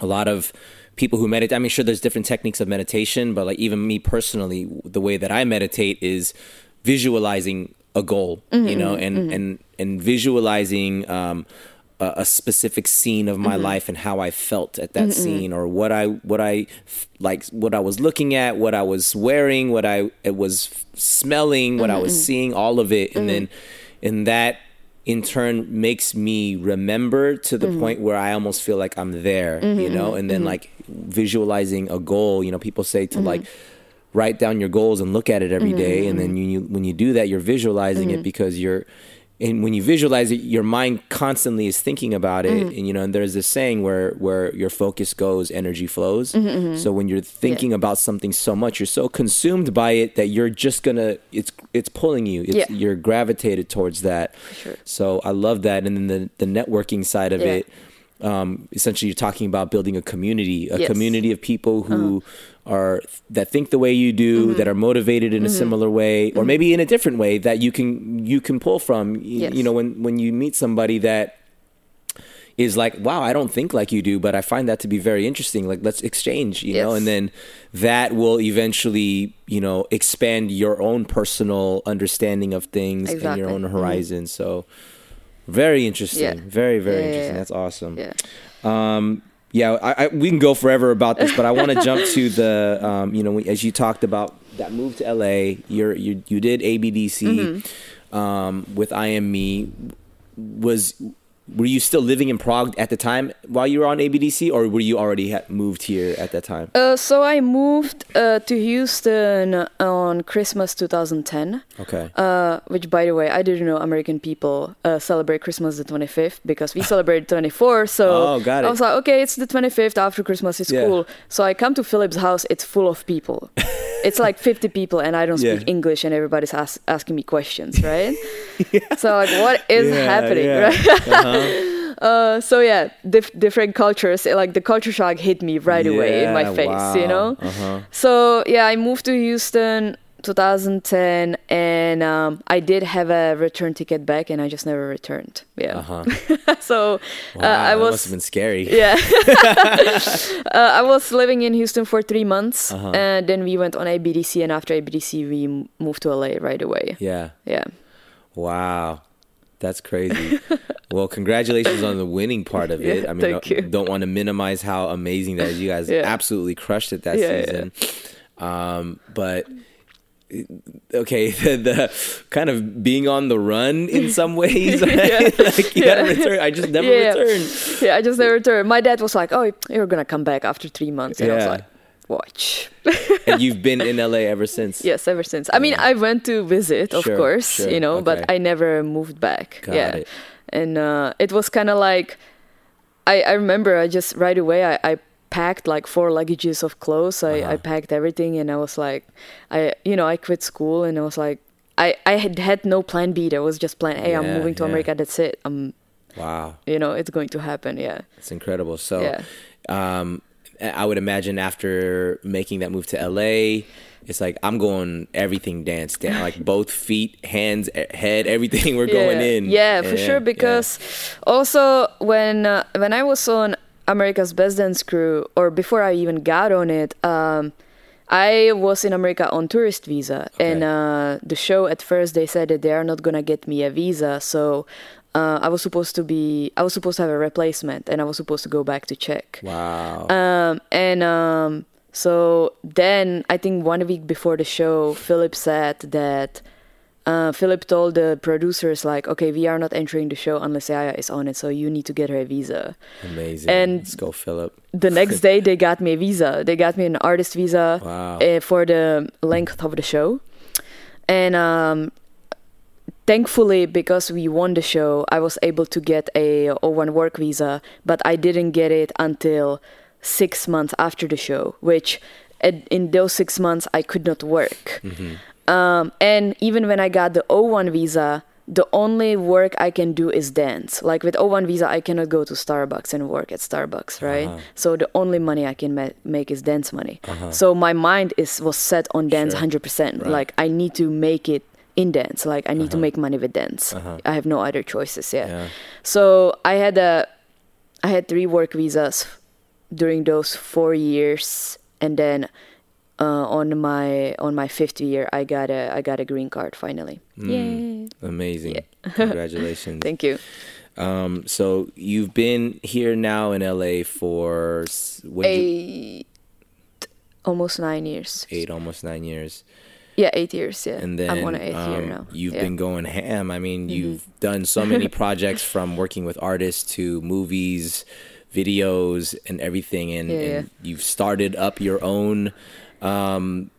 Speaker 2: a lot of people who meditate i mean sure there's different techniques of meditation but like even me personally the way that i meditate is visualizing a goal you know and and and visualizing um a, a specific scene of my mm-hmm. life and how i felt at that scene or what i what I like what i was looking at what i was wearing what i it was smelling what i was seeing all of it. And mm. then and that in turn makes me remember to the mm-hmm. point where I almost feel like I'm there, you know, mm-hmm. and then like visualizing a goal, you know, people say to like write down your goals and look at it every day, and then you, you when you do that you're visualizing it because you're and when you visualize it your mind constantly is thinking about it mm-hmm. and you know and there's this saying where where your focus goes energy flows mm-hmm, mm-hmm. so when you're thinking about something so much you're so consumed by it that you're just gonna it's it's pulling you it's,
Speaker 3: Yeah.
Speaker 2: you're gravitated towards that
Speaker 3: sure.
Speaker 2: so I love that. And then the, the networking side of
Speaker 3: Yeah.
Speaker 2: it, um, essentially you're talking about building a community, a
Speaker 3: Yes.
Speaker 2: community of people who uh-huh. Are that think the way you do, that are motivated in a similar way, or maybe in a different way that you can you can pull from.
Speaker 3: Yes.
Speaker 2: You know, when when you meet somebody that is like, wow, I don't think like you do, but I find that to be very interesting. Like, let's exchange, you know, and then that will eventually, you know, expand your own personal understanding of things and your
Speaker 3: Exactly.
Speaker 2: own
Speaker 3: Mhm.
Speaker 2: horizon. So, very interesting.
Speaker 3: Yeah.
Speaker 2: Very, very
Speaker 3: Yeah,
Speaker 2: interesting.
Speaker 3: yeah.
Speaker 2: That's awesome.
Speaker 3: yeah
Speaker 2: Um, yeah, I, I, we can go forever about this, but I want to jump to <laughs> the, um, you know, as you talked about that move to LA, you're, you you did ABDC
Speaker 3: Mm-hmm.
Speaker 2: um, with I Am Me. Was were you still living in Prague at the time while you were on ABDC, or were you already ha- moved here at that time?
Speaker 3: uh, so i moved uh, to houston on christmas 2010
Speaker 2: Okay.
Speaker 3: Uh, which, by the way, I didn't know American people uh, celebrate Christmas the 25th because we celebrate <laughs> 24. So
Speaker 2: Oh, got
Speaker 3: I was like, okay, it's the 25th after Christmas. It's
Speaker 2: Yeah.
Speaker 3: cool. So I come to Phillip's house. It's full of people. <laughs> it's like 50 people, and I don't speak
Speaker 2: Yeah.
Speaker 3: English, and everybody's as- asking me questions, right? <laughs> So like, what is
Speaker 2: Yeah,
Speaker 3: happening,
Speaker 2: yeah.
Speaker 3: Uh, so yeah, dif- different cultures. Like the culture shock hit me right away in my
Speaker 2: Yeah,
Speaker 3: face, you know.
Speaker 2: Uh-huh.
Speaker 3: So yeah, I moved to Houston 2010, and um, I did have a return ticket back, and I just never returned. Yeah.
Speaker 2: Uh-huh. <laughs>
Speaker 3: so
Speaker 2: Wow,
Speaker 3: uh, I was
Speaker 2: must have been scary.
Speaker 3: yeah. <laughs> <laughs> uh, I was living in Houston for three months,
Speaker 2: Uh-huh.
Speaker 3: and then we went on ABDC, and after ABDC, we m- moved to LA right away.
Speaker 2: Yeah.
Speaker 3: Yeah.
Speaker 2: Wow. That's crazy. <laughs> well, congratulations on the winning part of it.
Speaker 3: Yeah,
Speaker 2: I mean,
Speaker 3: thank
Speaker 2: don't,
Speaker 3: you.
Speaker 2: don't want to minimize how amazing that is. You guys
Speaker 3: Yeah.
Speaker 2: absolutely crushed it that
Speaker 3: Yeah,
Speaker 2: season. Um, but okay, <laughs> the, the kind of being on the run in some ways, <laughs> right? like you gotta
Speaker 3: Yeah.
Speaker 2: return. I just never
Speaker 3: Yeah.
Speaker 2: returned.
Speaker 3: Yeah, I just never returned. My dad was like, "Oh, you're gonna come back after three months," and I was
Speaker 2: Yeah.
Speaker 3: like, "Watch." <laughs>
Speaker 2: And you've been in LA ever since. <laughs>
Speaker 3: yes, ever since. I mean, I went to visit, of
Speaker 2: Sure,
Speaker 3: course,
Speaker 2: sure,
Speaker 3: you know,
Speaker 2: okay.
Speaker 3: but I never moved back.
Speaker 2: Got
Speaker 3: yeah,
Speaker 2: it.
Speaker 3: and uh, it was kind of like, I I remember I just right away I. I packed like four luggages of clothes I,
Speaker 2: Uh-huh.
Speaker 3: I packed everything and i was like i you know i quit school and i was like i i had had no plan b there was just plan i'm moving to
Speaker 2: yeah.
Speaker 3: america that's it i'm
Speaker 2: Wow,
Speaker 3: you know it's going to happen yeah
Speaker 2: it's incredible. So,
Speaker 3: Yeah.
Speaker 2: um, I would imagine after making that move to LA, it's like I'm going everything dance, dance like <laughs> both feet, hands, head, everything. We're going
Speaker 3: yeah.
Speaker 2: in.
Speaker 3: Yeah, for
Speaker 2: Yeah,
Speaker 3: sure.
Speaker 2: yeah.
Speaker 3: Because also when uh, when I was on America's Best Dance Crew, or before I even got on it, um, I was in America on tourist visa, and uh, the show at first they said that they are not gonna get me a visa, so. Uh, I was supposed to be. I was supposed to have a replacement, and I was supposed to go back to Czech.
Speaker 2: wow.
Speaker 3: Um, and um, so then I think one week before the show, Phillip said that uh, Phillip told the producers like, okay, we are not entering the show unless Aya is on it, so you need to get her a visa.
Speaker 2: Amazing.
Speaker 3: and-
Speaker 2: Let's go, Phillip.
Speaker 3: The next <laughs> day they got me a visa. They got me an artist visa
Speaker 2: Wow.
Speaker 3: uh, for the length of the show, and um, thankfully because we won the show, I was able to get a O1 work visa, but I didn't get it until six months after the show, which in those six months I could not work. Mm-hmm. Um, and even when I got the O1 visa, the only work I can do is dance. Like with O1 visa, I cannot go to Starbucks and work at Starbucks, right? Uh-huh. So the only money I can ma- make is dance money. Uh-huh. So my mind is was set on dance
Speaker 2: Sure.
Speaker 3: hundred percent. Like I need to make it in dance. Like I need to make money with dance. I have no other choices. Yeah.
Speaker 2: Yeah.
Speaker 3: So I had a, I had three work visas during those four years, and then uh, on my on my fifth year, I got a I got a green card finally. Yay!
Speaker 2: Amazing. <laughs> Congratulations.
Speaker 3: Thank you.
Speaker 2: Um, so you've been here now in LA for s- what you-
Speaker 3: Eight, almost nine years.
Speaker 2: eight, almost nine years.
Speaker 3: Yeah, eight years. Yeah,
Speaker 2: and then
Speaker 3: I'm on an eighth year
Speaker 2: um,
Speaker 3: now.
Speaker 2: You've
Speaker 3: yeah. Mm-hmm.
Speaker 2: been going ham. I mean, you've done so many <laughs> projects from working with artists to movies, videos, and everything. And,
Speaker 3: Yeah,
Speaker 2: and you've started up your own um,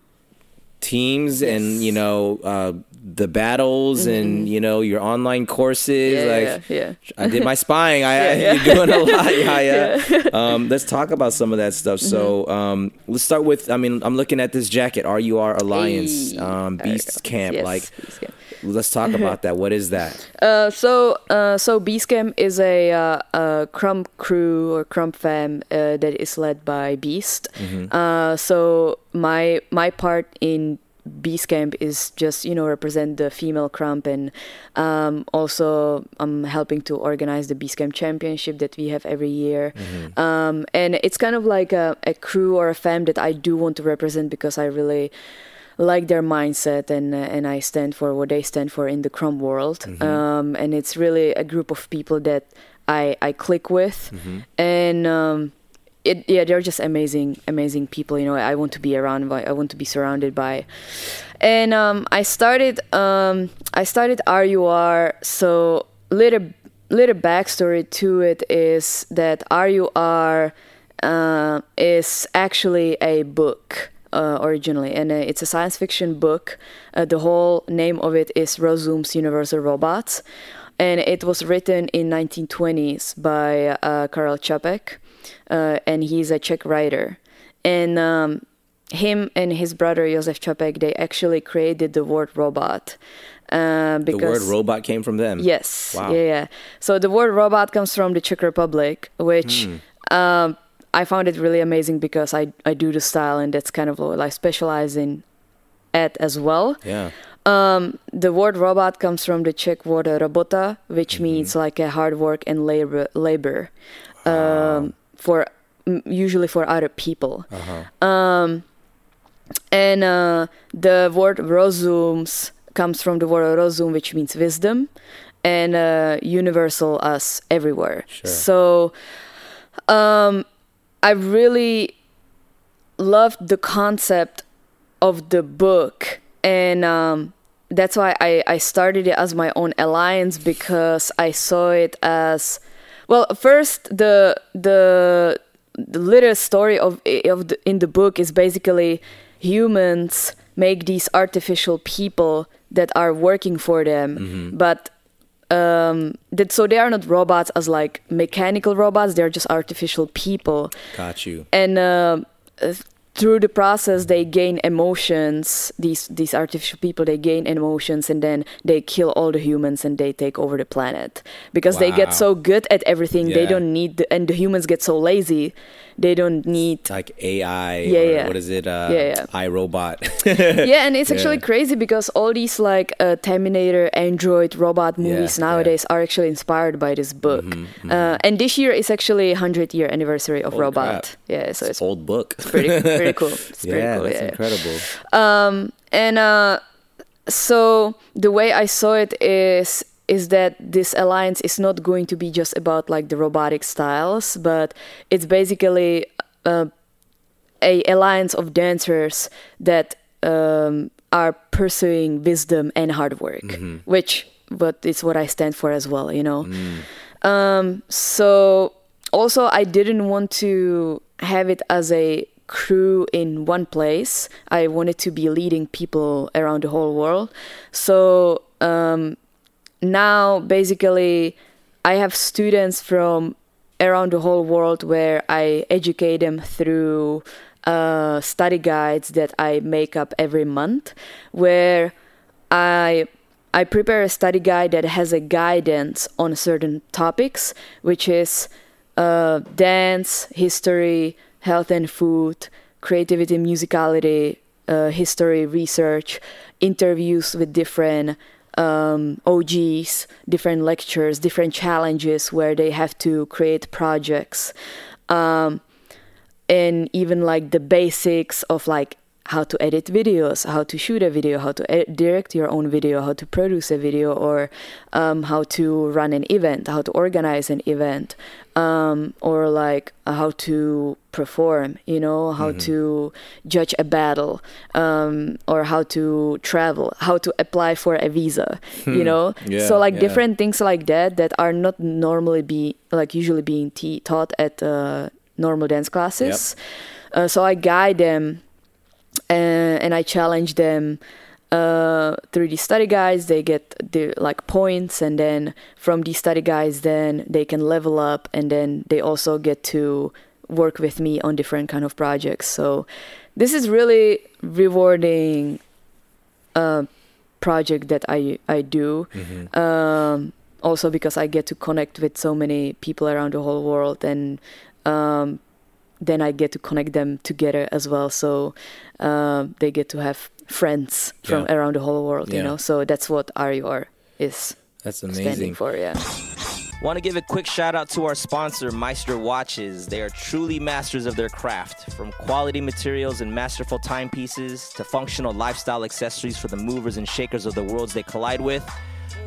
Speaker 2: teams and you know uh, the battles and you know your online courses.
Speaker 3: Mm-hmm. Yeah,
Speaker 2: like
Speaker 3: yeah, yeah. <laughs>
Speaker 2: I did my spying. <laughs> I,
Speaker 3: Yeah,
Speaker 2: you're doing a lot, <laughs> Jaja. Um, let's talk about some of that stuff.
Speaker 3: Mm-hmm.
Speaker 2: So um, let's start with. I mean, I'm looking at this jacket. RUR Alliance,
Speaker 3: Hey,
Speaker 2: um,
Speaker 3: there
Speaker 2: Beast. Camp.
Speaker 3: Yes,
Speaker 2: like,
Speaker 3: Beast Camp.
Speaker 2: Let's talk about that. What is that?
Speaker 3: Uh, so, uh, so Beast Camp is a, uh, a Krump crew or Krump fam uh, that is led by Beast. Uh, so my my part in Beast Camp is just you know represent the female Krump and um, also I'm helping to organize the Beast Camp Championship that we have every year. Um, and it's kind of like a, a crew or a fam that I do want to represent because I really like their mindset and uh, and I stand for what they stand for in the Krump world. Um, and it's really a group of people that I I click with, and um, it yeah they're just amazing amazing people. You know I want to be around by I want to be surrounded by, and um, I started um, I started RUR so little little backstory to it is that RUR uh, is actually a book uh, originally, and uh, it's a science fiction book. Uh, the whole name of it is Rozum's Universal Robots, and it was written in 1920s by uh, Karel Čapek, uh, and he's a Czech writer. And um, him and his brother Josef Čapek, they actually created the word robot. Uh,
Speaker 2: The word robot came from them.
Speaker 3: Yes.
Speaker 2: Wow.
Speaker 3: Yeah, yeah. So the word robot comes from the Czech Republic, which
Speaker 2: Hmm.
Speaker 3: um, I found it really amazing because I, I do the style and that's kind of what I specialize in at as well.
Speaker 2: Yeah.
Speaker 3: Um, the word robot comes from the Czech word robota, which
Speaker 2: Mm-hmm.
Speaker 3: means like a hard work and labor labor um, for usually for other people.
Speaker 2: Uh-huh.
Speaker 3: Um, and uh, the word rozums comes from the word rozum, which means wisdom. and uh, universal us everywhere. Sure. So um, I really loved the concept of the book, and um, that's why I, I started it as my own alliance because I saw it as well. First, the the the little story of of the, in the book is basically humans make these artificial people that are working for them, mm-hmm. but um, that so they are not robots as like mechanical robots; they're just artificial people.
Speaker 2: Got you.
Speaker 3: And uh, through the process they gain emotions these these artificial people they gain emotions and then they kill all the humans and they take over the planet because wow. they get so good at everything yeah. they don't need the, and the humans get so lazy they don't need
Speaker 2: like AI. Yeah, yeah. What is it? Uh, yeah, yeah. iRobot. <laughs>
Speaker 3: yeah, and it's actually yeah. crazy because all these like uh, Terminator, Android, robot movies yeah, nowadays are actually inspired by this book. Mm-hmm, mm-hmm. Uh, and this year is actually 100 year anniversary of Robot. Crap. Yeah, so
Speaker 2: it's, it's old book.
Speaker 3: It's pretty pretty cool. <laughs> It's
Speaker 2: yeah, cool, that's incredible.
Speaker 3: Um, and uh, so the way I saw it is is that this alliance is not going to be just about like the robotic styles, but it's basically uh, a alliance of dancers that um, are pursuing wisdom and hard work, mm-hmm. which but it's what I stand for as well, you know. Mm. Um, so also I didn't want to have it as a crew in one place. I wanted to be leading people around the whole world. So um, now basically I have students from around the whole world where I educate them through uh, study guides that I make up every month, where I I prepare a study guide that has a guidance on certain topics, which is uh, dance, history, health and food, creativity, musicality, uh, history, research, interviews with different um, OGs, different lectures, different challenges where they have to create projects, um, and even like the basics of like how to edit videos, how to shoot a video, how to edit, direct your own video, how to produce a video, or um, how to run an event, how to organize an event, um, or like how to perform, you know, how mm-hmm. to judge a battle, um, or how to travel, how to apply for a visa, you hmm. know. Yeah, so like yeah. different things like that that are not normally be like usually being t- taught at uh, normal dance classes. Yep. Uh, so I guide them and, and I challenge them uh, through these study guides. They get the like points, and then from these study guides, then they can level up, and then they also get to work with me on different kind of projects. So this is really rewarding uh, project that I I do. Mm-hmm. Um, also because I get to connect with so many people around the whole world and um, then I get to connect them together as well. So uh, they get to have friends from yeah. around the whole world, yeah. you know. So that's what RUR is.
Speaker 2: That's amazing.
Speaker 3: Standing for yeah.
Speaker 2: Want to give a quick shout out to our sponsor, Meister Watches. They are truly masters of their craft. From quality materials and masterful timepieces to functional lifestyle accessories for the movers and shakers of the worlds they collide with,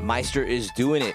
Speaker 2: Meister is doing it.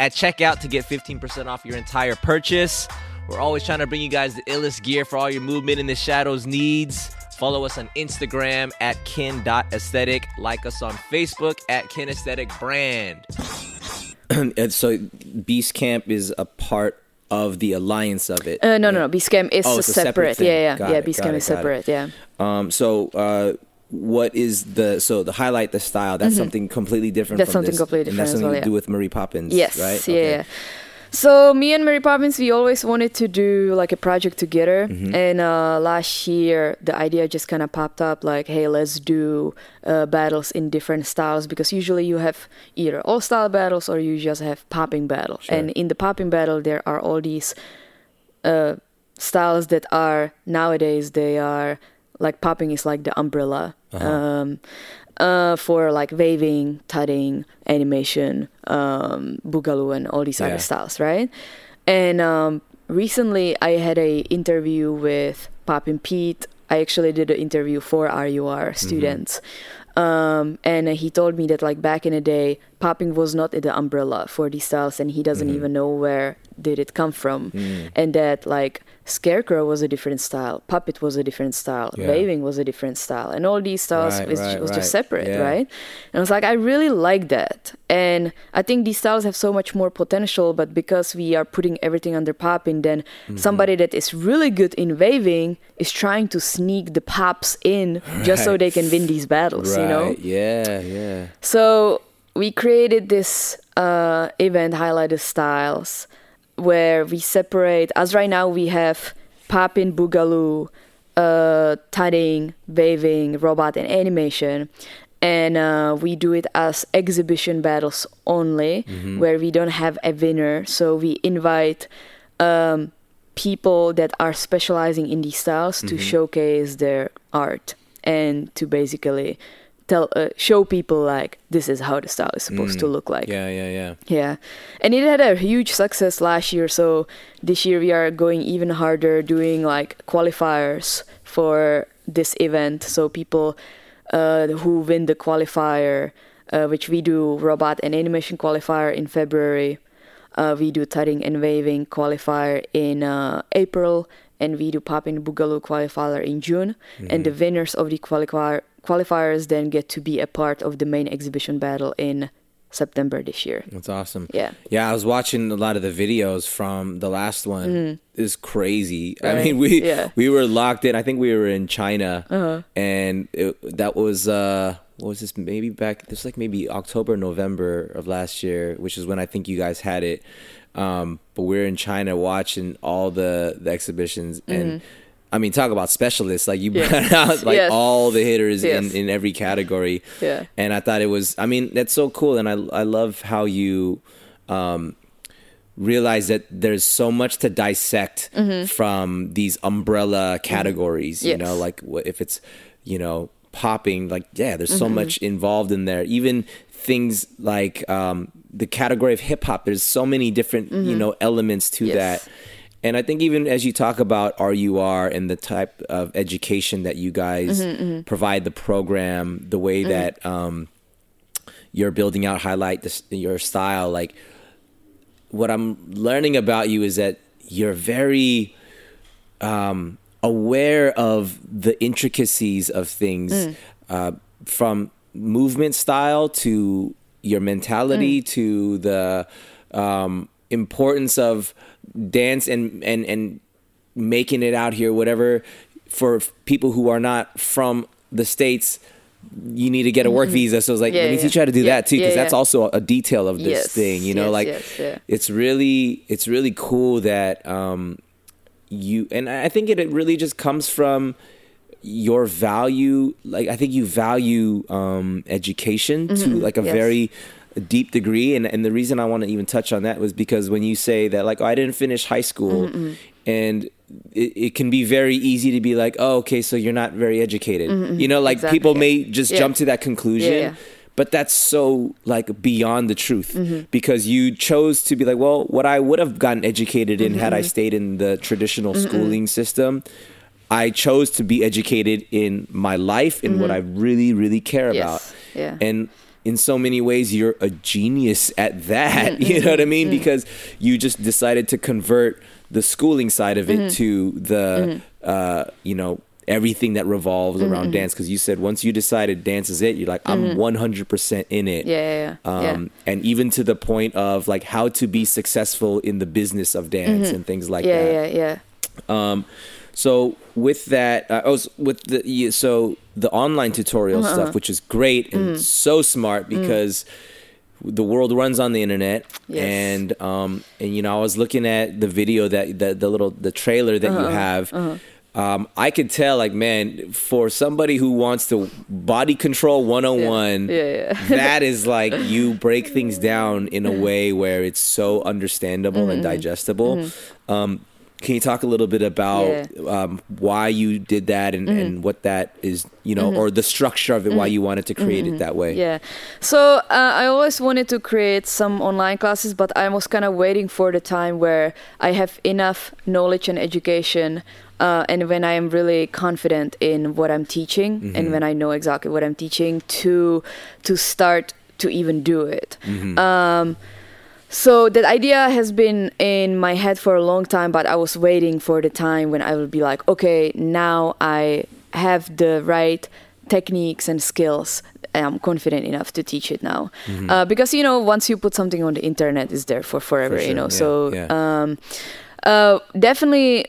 Speaker 2: at checkout to get 15% off your entire purchase. We're always trying to bring you guys the illest gear for all your movement in the shadows needs. Follow us on Instagram at kin.aesthetic. Like us on Facebook at kinesthetic brand. <clears throat> and so Beast Camp is a part of the alliance of it.
Speaker 3: Uh, no, no, no. Beast Camp is oh, separate. separate yeah, yeah, got yeah. It, Beast Camp is separate. It. Yeah.
Speaker 2: Um. So, uh, what is the so the highlight the style? That's something completely different.
Speaker 3: Mm-hmm. That's
Speaker 2: from
Speaker 3: something
Speaker 2: this,
Speaker 3: completely
Speaker 2: and that's
Speaker 3: different as
Speaker 2: something
Speaker 3: well,
Speaker 2: to do with Mary Poppins.
Speaker 3: Yes,
Speaker 2: right.
Speaker 3: yeah,
Speaker 2: Okay.
Speaker 3: yeah. So me and Mary Poppins, we always wanted to do like a project together,
Speaker 2: Mm-hmm.
Speaker 3: and uh, last year the idea just kind of popped up, like, hey, let's do uh, battles in different styles because usually you have either all style battles or you just have popping battle,
Speaker 2: Sure.
Speaker 3: and in the popping battle there are all these uh, styles that are nowadays they are like popping is like the umbrella um, uh, for like waving, tutting, animation, um, boogaloo, and all these
Speaker 2: Yeah.
Speaker 3: other styles, right? And um, recently I had a interview with Poppin Pete. I actually did an interview for RUR students. Um, and he told me that like back in the day, popping was not the umbrella for these styles, and he doesn't
Speaker 2: Mm-hmm.
Speaker 3: even know where did it come from,
Speaker 2: Mm.
Speaker 3: and that like scarecrow was a different style, puppet was a different style,
Speaker 2: Yeah.
Speaker 3: waving was a different style, and all these styles
Speaker 2: Right,
Speaker 3: was,
Speaker 2: right,
Speaker 3: was
Speaker 2: right.
Speaker 3: just separate,
Speaker 2: Yeah.
Speaker 3: right? And I was like, I really like that, and I think these styles have so much more potential, but because we are putting everything under popping, then
Speaker 2: Mm-hmm.
Speaker 3: somebody that is really good in waving is trying to sneak the pops in <laughs> just so they can win these battles, you know?
Speaker 2: Yeah. Yeah.
Speaker 3: So we created this uh, event, highlighted styles, where we separate. As right now, we have poppin, boogaloo, uh, tutting, waving, robot, and animation. And uh, we do it as exhibition battles only, where we don't have a winner. So we invite um, people that are specializing in these styles to showcase their art and to basically tell uh, show people like this is how the style is supposed to look like
Speaker 2: Yeah. Yeah. Yeah.
Speaker 3: yeah and it had a huge success last year so this year we are going even harder doing like qualifiers for this event so people uh, who win the qualifier uh, which we do robot and animation qualifier in february uh, we do tutting and waving qualifier in uh, april and we do popping boogaloo qualifier in june and the winners of the qualifier qualifiers then get to be a part of the main exhibition battle in september this year
Speaker 2: That's awesome.
Speaker 3: Yeah.
Speaker 2: Yeah, I was watching a lot of the videos from the last one. It's crazy. I
Speaker 3: Mm-hmm.
Speaker 2: Mean, we
Speaker 3: Yeah. Uh-huh.
Speaker 2: we were locked in. I think we were in China, and it, that was uh, what was this? Maybe back. This was like maybe October, November of last year, which is when I think you guys had it. Um, but we're in China watching all the the exhibitions and. I mean, talk about specialists! Like you
Speaker 3: Mm-hmm. Yeah.
Speaker 2: brought <laughs> out like
Speaker 3: Yes.
Speaker 2: all the hitters
Speaker 3: Yes.
Speaker 2: in, in every category
Speaker 3: Yeah.
Speaker 2: and I thought it was. I mean, that's so cool, and I I love how you um, realize that there's so much to dissect from these umbrella categories. You
Speaker 3: Mm-hmm. Yes.
Speaker 2: know, like if it's you know popping? Like yeah, there's so
Speaker 3: Mm-hmm.
Speaker 2: much involved in there. Even things like um, the category of hip hop. There's so many different you know elements to
Speaker 3: Mm-hmm. Yes.
Speaker 2: that. And I think even as you talk about RUR and the type of education that you guys
Speaker 3: Mm-hmm,
Speaker 2: provide the program, the way that um, you're building out, highlight this, your style, like what I'm learning about you is that you're very um, aware of the intricacies of things
Speaker 3: Mm.
Speaker 2: uh, from movement style to your mentality
Speaker 3: Mm.
Speaker 2: to the um, importance of dance and, and, and making it out here, whatever, for people who are not from the States. You need to get a work visa, so it's like
Speaker 3: Mm-hmm. Yeah,
Speaker 2: let me
Speaker 3: yeah.
Speaker 2: teach you how to do
Speaker 3: Yeah,
Speaker 2: that too, because that's also a detail of this
Speaker 3: Yes,
Speaker 2: thing. You know,
Speaker 3: yes,
Speaker 2: like
Speaker 3: yes,
Speaker 2: it's really it's really cool that um you and I think it, it really just comes from your value like I think you value um education to like a
Speaker 3: Mm-hmm.
Speaker 2: Very deep degree and and the reason I want to even touch on that was because when you say that like oh, I didn't finish high school
Speaker 3: Mm-hmm,
Speaker 2: and it, it can be very easy to be like oh okay so you're not very educated you know like
Speaker 3: Mm-hmm, Exactly,
Speaker 2: people may just
Speaker 3: Yeah.
Speaker 2: jump to that conclusion
Speaker 3: Yeah, yeah.
Speaker 2: but that's so like beyond the truth
Speaker 3: Mm-hmm.
Speaker 2: because you chose to be like well what i would have gotten educated in
Speaker 3: Mm-hmm,
Speaker 2: had i stayed in the traditional schooling system i chose to be educated in my life in what i really really care
Speaker 3: Mm-hmm. Yes,
Speaker 2: about
Speaker 3: yeah.
Speaker 2: and in so many ways you're a genius at that
Speaker 3: Mm-hmm, <laughs>
Speaker 2: you know what i mean because you just decided to convert the schooling side of
Speaker 3: Mm-hmm.
Speaker 2: it to the uh you know everything that revolves
Speaker 3: Mm-hmm,
Speaker 2: around dance because you said once you decided dance is it you're like i'm 100% in it
Speaker 3: Mm-hmm. Yeah, yeah, yeah.
Speaker 2: um
Speaker 3: Yeah.
Speaker 2: and even to the point of like how to be successful in the business of dance and things like
Speaker 3: Mm-hmm. yeah,
Speaker 2: that
Speaker 3: yeah, yeah.
Speaker 2: Um, so with that, uh, I was with the you- so the online tutorial
Speaker 3: Uh-huh.
Speaker 2: stuff, which is great and
Speaker 3: Mm.
Speaker 2: so smart because the world runs on the internet,
Speaker 3: Yes.
Speaker 2: and um, and you know, I was looking at the video that the, the little the trailer that
Speaker 3: Uh-huh.
Speaker 2: you have. Um, I could tell, like, man, for somebody who wants to body control 101,
Speaker 3: Yeah, yeah. <laughs>
Speaker 2: that is like you break things down in a way where it's so understandable
Speaker 3: Mm-hmm.
Speaker 2: and digestible. Um, can you talk a little bit about
Speaker 3: Yeah.
Speaker 2: um, why you did that and,
Speaker 3: Mm-hmm.
Speaker 2: and what that is, you know, or the structure of it, why you wanted to create it that way?
Speaker 3: Yeah. So uh, I always wanted to create some online classes, but I was kind of waiting for the time where I have enough knowledge and education. Uh, and when I am really confident in what I'm teaching, and when I know exactly what I'm teaching, to to start to even do it. Um, so that idea has been in my head for a long time, but I was waiting for the time when I would be like, okay, now I have the right techniques and skills. and I'm confident enough to teach it now, uh, because you know, once you put something on the internet, it's there for forever.
Speaker 2: For
Speaker 3: you know,
Speaker 2: sure,
Speaker 3: so
Speaker 2: yeah,
Speaker 3: um, uh, definitely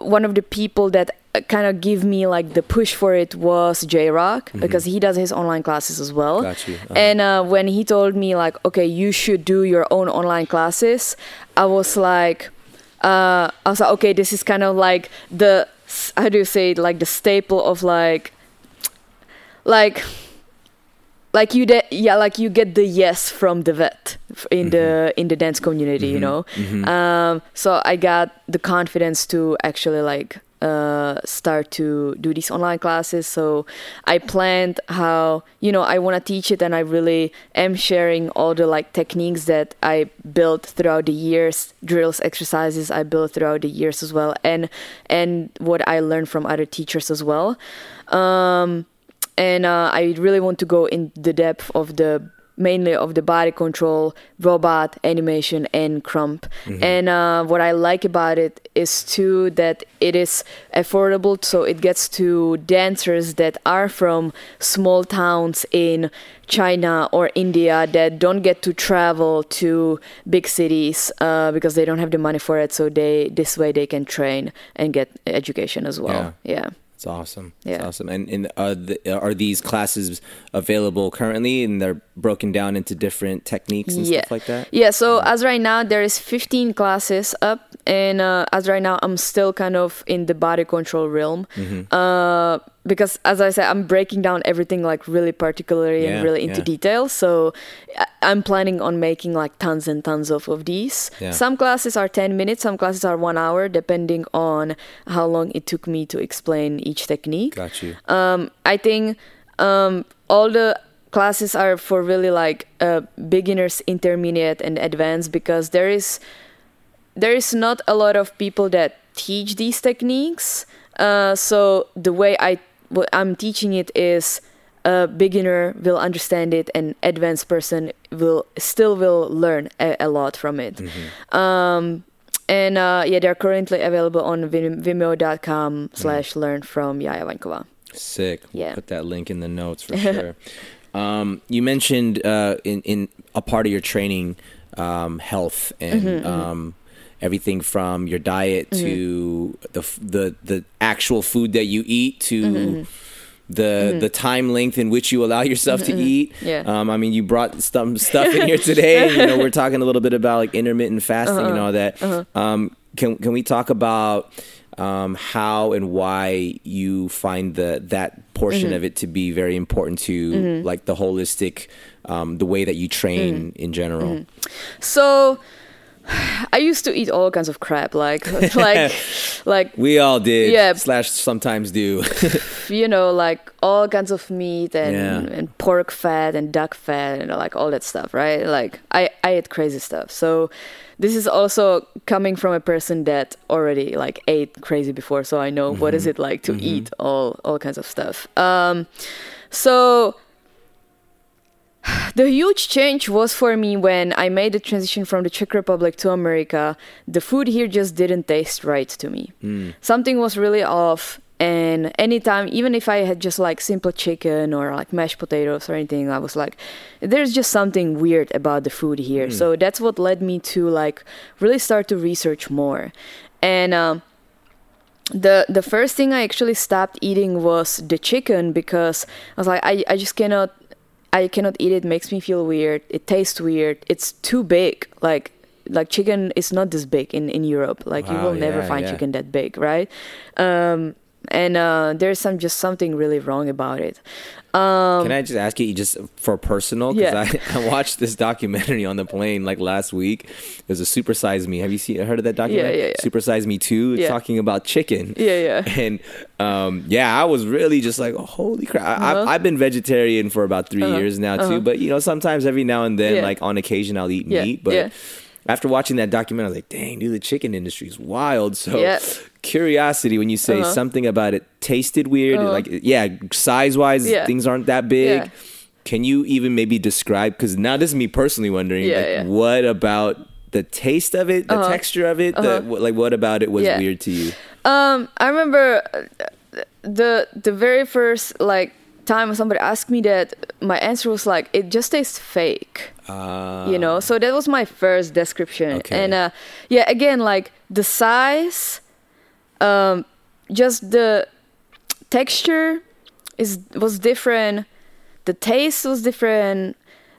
Speaker 3: one of the people that kind of give me like the push for it was J Rock because he does his online classes as well.
Speaker 2: Mm-hmm. Got you. Uh-huh.
Speaker 3: And uh, when he told me like, okay, you should do your own online classes, I was like, uh, I was like, okay, this is kind of like the how do you say it? like the staple of like, like like you de- yeah like you get the yes from the vet in the in the dance community you know um, so i got the confidence to actually like uh, start to do these online classes. So i planned how you know i want to teach it and i really am sharing all the like techniques that i built throughout the years drills exercises i built throughout the years as well and and what i learned from other teachers as well. Um, and uh, I really want to go in the depth of the mainly of the body control, robot, animation, and krump. And uh, what I like about it is too that it is affordable, so it gets to dancers that are from small towns in China or India that don't get to travel to big cities uh, because they don't have the money for it. So they this way they can train and get education as well. yeah.
Speaker 2: It's awesome. It's
Speaker 3: Yeah.
Speaker 2: awesome. And, and are, the, are these classes available currently and they're broken down into different techniques and stuff like that?
Speaker 3: Yeah, so as right now there is 15 classes up and uh, as right now I'm still kind of in the body control realm.
Speaker 2: Mm-hmm.
Speaker 3: Uh, because as I said I'm breaking down everything like really particularly
Speaker 2: Yeah,
Speaker 3: and really into
Speaker 2: yeah.
Speaker 3: detail. So I'm planning on making like tons and tons of, of these.
Speaker 2: Yeah.
Speaker 3: Some classes are 10 minutes, some classes are 1 hour depending on how long it took me to explain each technique
Speaker 2: Got you.
Speaker 3: um, I think um, all the classes are for really like uh, beginners, intermediate, and advanced because there is there is not a lot of people that teach these techniques. Uh, so the way I what I'm teaching it is a beginner will understand it, and advanced person will still will learn a, a lot from it. Um, and uh, yeah, they're currently available on vim- vimeo.com slash learn from Jaja Vankova.
Speaker 2: Sick.
Speaker 3: Yeah.
Speaker 2: Put that link in the notes for <laughs> sure. um, you mentioned uh, in, in a part of your training um, health and
Speaker 3: Mm-hmm,
Speaker 2: um, everything from your diet to the, the the actual food that you eat to
Speaker 3: Mm-hmm,
Speaker 2: the the time length in which you allow yourself to eat.
Speaker 3: Yeah.
Speaker 2: Um, I mean, you brought some <laughs> stuff in here today. you know, we're talking a little bit about like intermittent fasting and
Speaker 3: Uh-huh.
Speaker 2: all that. Um, can can we talk about um, how and why you find the that portion
Speaker 3: Mm-hmm.
Speaker 2: of it to be very important to like the holistic, um, the way that you train
Speaker 3: Mm-hmm.
Speaker 2: in general?
Speaker 3: So <sighs> I used to eat all kinds of crap, like <laughs> like <laughs> like
Speaker 2: We all did,
Speaker 3: Yeah.
Speaker 2: Slash sometimes do. <laughs>
Speaker 3: you know like all kinds of meat and
Speaker 2: Yeah.
Speaker 3: and pork fat and duck fat and like all that stuff, right? Like I I ate crazy stuff. So this is also coming from a person that already like ate crazy before, so I know what is it like to eat all all kinds of stuff. Um, so <sighs> the huge change was for me when I made the transition from the Czech Republic to America. The food here just didn't taste right to me. Something was really off. And anytime, even if I had just like simple chicken or like mashed potatoes or anything, I was like, there's just something weird about the food here. So that's what led me to like really start to research more. And um, the the first thing I actually stopped eating was the chicken because I was like I, I just cannot I cannot eat it. it makes me feel weird it tastes weird it's too big like like chicken is not this big in in Europe like you
Speaker 2: Wow,
Speaker 3: will never find
Speaker 2: yeah.
Speaker 3: chicken that big right um and uh there's some just something really wrong about it um
Speaker 2: Can I just ask you, just for personal? Because
Speaker 3: Yeah.
Speaker 2: I, I watched this documentary on the plane like last week. It was a Super Size Me. Have you seen heard of that documentary?
Speaker 3: yeah, yeah.
Speaker 2: Super Size Me Two. It's
Speaker 3: Yeah.
Speaker 2: talking about chicken.
Speaker 3: Yeah, yeah. <laughs>
Speaker 2: And um, yeah, I was really just like, oh, holy crap! I,
Speaker 3: Uh-huh.
Speaker 2: I've, I've been vegetarian for about 3
Speaker 3: Uh-huh.
Speaker 2: years now too.
Speaker 3: Uh-huh.
Speaker 2: But you know, sometimes every now and then,
Speaker 3: Yeah.
Speaker 2: like on occasion, I'll eat
Speaker 3: Yeah,
Speaker 2: meat. But
Speaker 3: yeah.
Speaker 2: after watching that documentary, I was like, dang, dude, the chicken industry is wild. So
Speaker 3: Yeah.
Speaker 2: Curiosity when you say
Speaker 3: Uh-huh.
Speaker 2: something about it tasted weird,
Speaker 3: Uh-huh.
Speaker 2: like yeah, size wise,
Speaker 3: Yeah.
Speaker 2: things aren't that big.
Speaker 3: Yeah.
Speaker 2: Can you even maybe describe? Because now this is me personally wondering,
Speaker 3: Yeah,
Speaker 2: like, what about the taste of it, the
Speaker 3: Uh-huh.
Speaker 2: texture of it, the,
Speaker 3: Uh-huh.
Speaker 2: like what about it was weird to you?
Speaker 3: Um, I remember uh, the the very first like time somebody asked me that, my answer was like, it just tastes fake.
Speaker 2: Uh,
Speaker 3: you know, so that was my first description.
Speaker 2: Okay.
Speaker 3: And uh, yeah, again, like the size, um, just the texture is was different. The taste was different.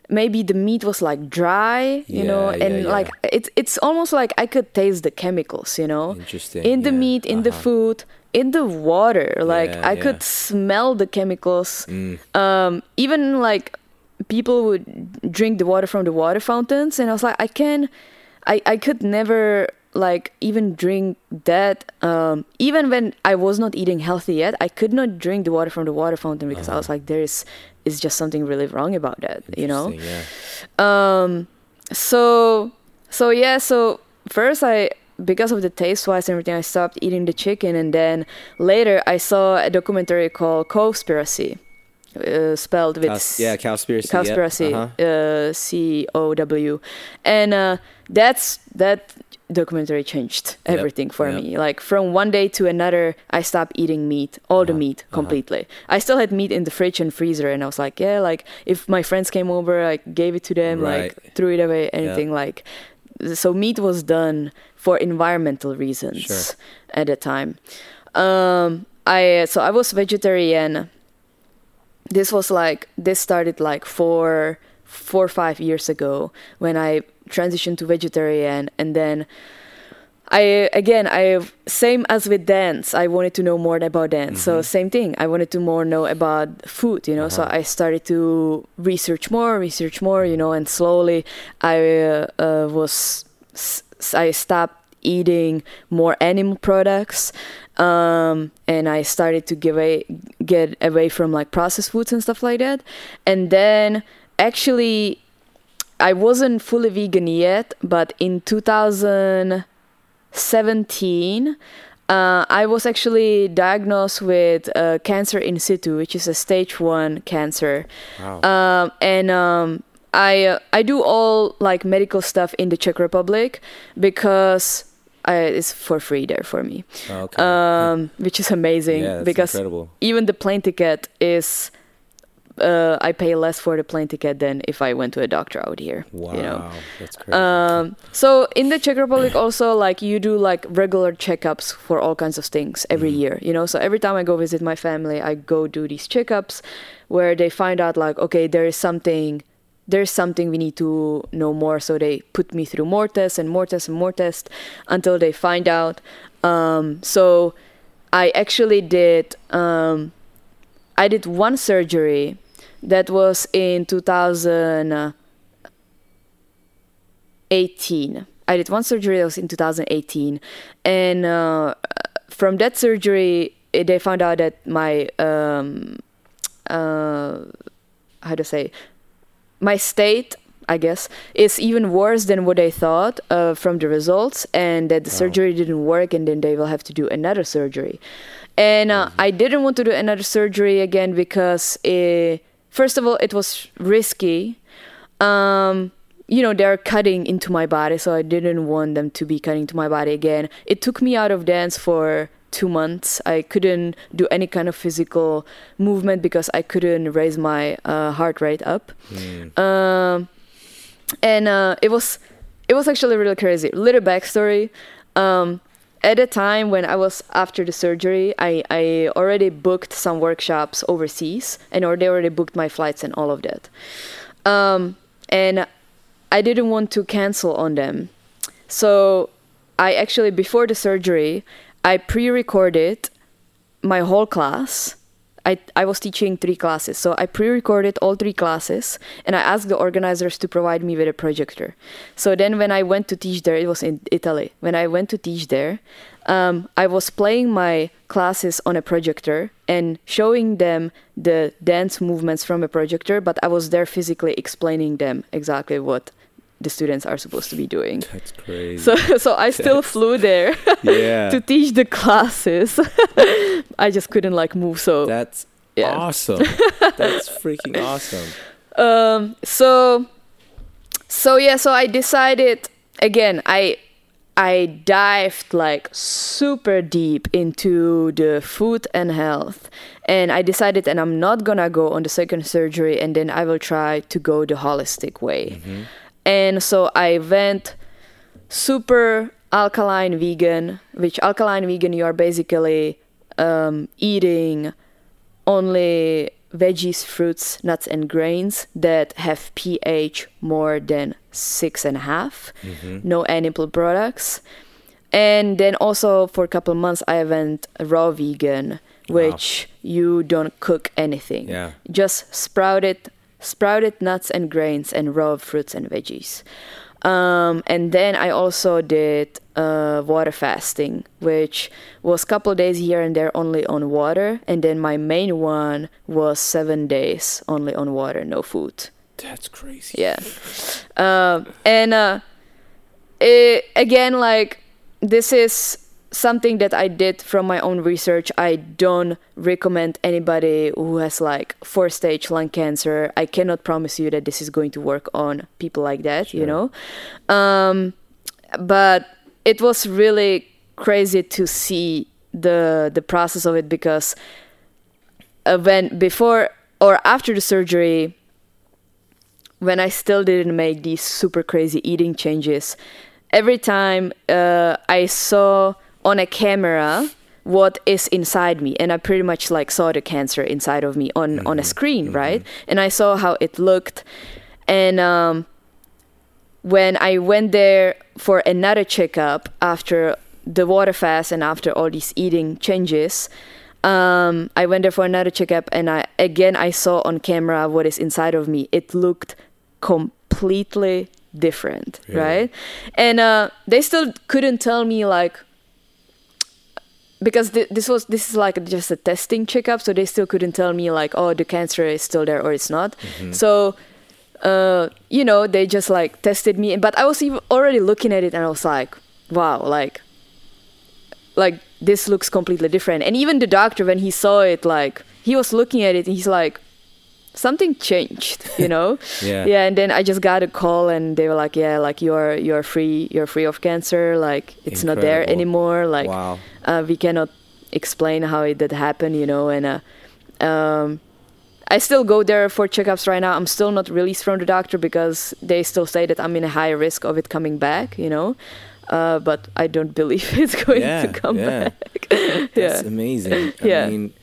Speaker 3: Maybe the meat was like dry, you know,
Speaker 2: Yeah, yeah,
Speaker 3: and
Speaker 2: yeah.
Speaker 3: like it's it's almost like I could taste the chemicals, you know,
Speaker 2: Interesting,
Speaker 3: in the
Speaker 2: yeah,
Speaker 3: meat, in the
Speaker 2: uh-huh.
Speaker 3: food, in the water. Like
Speaker 2: Yeah,
Speaker 3: I
Speaker 2: yeah.
Speaker 3: could smell the chemicals.
Speaker 2: Mm.
Speaker 3: Um, even like people would drink the water from the water fountains, and I was like, I can, I I could never like even drink that. Um, even when I was not eating healthy yet, I could not drink the water from the water fountain because I was like, there is is just something really wrong about that, you know.
Speaker 2: Uh-huh. Yeah.
Speaker 3: Um, so so yeah, so first I because of the taste wise and everything, I stopped eating the chicken, and then later I saw a documentary called Cowspiracy, uh, spelled with
Speaker 2: Cow's- yeah, cowspiracy. yep,
Speaker 3: Cowspiracy,
Speaker 2: uh-huh.
Speaker 3: uh, C O W, and uh, that's that documentary changed
Speaker 2: Yep,
Speaker 3: everything for
Speaker 2: yep.
Speaker 3: me. Like from one day to another, I stopped eating meat, all the
Speaker 2: Uh-huh,
Speaker 3: meat
Speaker 2: uh-huh.
Speaker 3: completely. I still had meat in the fridge and freezer, and I was like, yeah, like if my friends came over, I gave it to them,
Speaker 2: Right.
Speaker 3: like threw it away, anything like. So meat was done for environmental reasons
Speaker 2: Sure.
Speaker 3: at the time. Um, I so I was vegetarian this was like this started like four four or five years ago when I transitioned to vegetarian. And then I again I same as with dance I wanted to know more about dance. So same thing I wanted to more know about food you know. So I started to research more research more you know and slowly I uh, uh, was I stopped eating more animal products um, and I started to give a, get away from like processed foods and stuff like that. And then actually, I wasn't fully vegan yet, but in 2017, uh, I was actually diagnosed with uh, cancer in situ, which is a stage one cancer.
Speaker 2: Wow.
Speaker 3: Um, and um, I uh, I do all like medical stuff in the Czech Republic because I, it's for free there for me,
Speaker 2: Oh, okay.
Speaker 3: um, which is amazing
Speaker 2: yeah,
Speaker 3: because
Speaker 2: incredible.
Speaker 3: even the plane ticket is uh, I pay less for the plane ticket than if I went to a doctor out here.
Speaker 2: Wow,
Speaker 3: You know.
Speaker 2: that's crazy.
Speaker 3: Um, so in the Czech Republic also like you do like regular checkups for all kinds of things every
Speaker 2: Mm-hmm.
Speaker 3: year, you know. So every time I go visit my family, I go do these checkups where they find out like okay, there is something there's something we need to know more. So they put me through more tests and more tests and more tests until they find out. Um, so I actually did um, I did one surgery that was in 2018. I did one surgery that was in 2018, and uh, from that surgery, eh, they found out that my um, uh, how to say my state I guess is even worse than what they thought uh, from the results, and that the surgery didn't work, and then they will have to do another surgery. And uh, I didn't want to do another surgery again because, eh, first of all, it was risky. Um, you know, they're cutting into my body, so I didn't want them to be cutting to my body again. It took me out of dance for two months. I couldn't do any kind of physical movement because I couldn't raise my uh, heart rate up. Um, and uh, it was it was actually really crazy. Little backstory. Um, at the time when I was after the surgery, I, I already booked some workshops overseas and or they already booked my flights and all of that. Um, and I didn't want to cancel on them. So I actually, before the surgery, I pre recorded my whole class. I, I was teaching three classes, so I pre recorded all three classes and I asked the organizers to provide me with a projector. So then, when I went to teach there, it was in Italy. When I went to teach there, um, I was playing my classes on a projector and showing them the dance movements from a projector, but I was there physically explaining them exactly what the students are supposed to be doing.
Speaker 2: That's crazy.
Speaker 3: So <laughs> so I still flew there <laughs>
Speaker 2: yeah.
Speaker 3: to teach the classes. <laughs> I just couldn't like move so
Speaker 2: That's
Speaker 3: Yeah.
Speaker 2: awesome. That's freaking awesome.
Speaker 3: um so so yeah so I decided again I I dived like super deep into the food and health and I decided and I'm not gonna go on the second surgery and then I will try to go the holistic way. And so I went super alkaline vegan, which alkaline vegan you are basically um, eating only veggies, fruits, nuts, and grains that have pH more than six and a half. No animal products. And then also for a couple months I went raw vegan, which you don't cook anything.
Speaker 2: Yeah.
Speaker 3: Just sprouted sprouted nuts and grains and raw fruits and veggies. Um, and then I also did uh, water fasting, which was a couple days here and there only on water. And then my main one was seven days only on water, no food.
Speaker 2: That's crazy.
Speaker 3: Yeah. Um, and uh, it, again, like, this is something that I did from my own research. I don't recommend anybody who has like four stage lung cancer. I cannot promise you that this is going to work on people like that, you know? Um, but it was really crazy to see the the process of it because uh, when before or after the surgery when I still didn't make these super crazy eating changes, every time uh, I saw on a camera what is inside me and i pretty much like saw the cancer inside of me on on a screen right? And i saw how it looked. And um when i went there for another checkup after the water fast and after all these eating changes um i went there for another checkup and i again i saw on camera what is inside of me. It looked completely different right? And uh they still couldn't tell me like because th- this was this is like just a testing checkup so they still couldn't tell me like oh the cancer is still there or it's not. So uh you know they just like tested me but i was even already looking at it and i was like wow like like this looks completely different. And even the doctor when he saw it like he was looking at it and he's like something changed you know <laughs>
Speaker 2: Yeah.
Speaker 3: yeah and then i just got a call and they were like yeah like you're you're free you're free of cancer like it's not there anymore like
Speaker 2: Wow.
Speaker 3: uh, we cannot explain how it did happen you know and uh, um I still go there for checkups right now. I'm still not released from the doctor because they still say that I'm in a high risk of it coming back, you know. Uh, but I don't <laughs> believe it's going
Speaker 2: Yeah,
Speaker 3: to come
Speaker 2: yeah.
Speaker 3: back. <laughs>
Speaker 2: That's
Speaker 3: yeah.
Speaker 2: amazing. I
Speaker 3: Yeah.
Speaker 2: mean,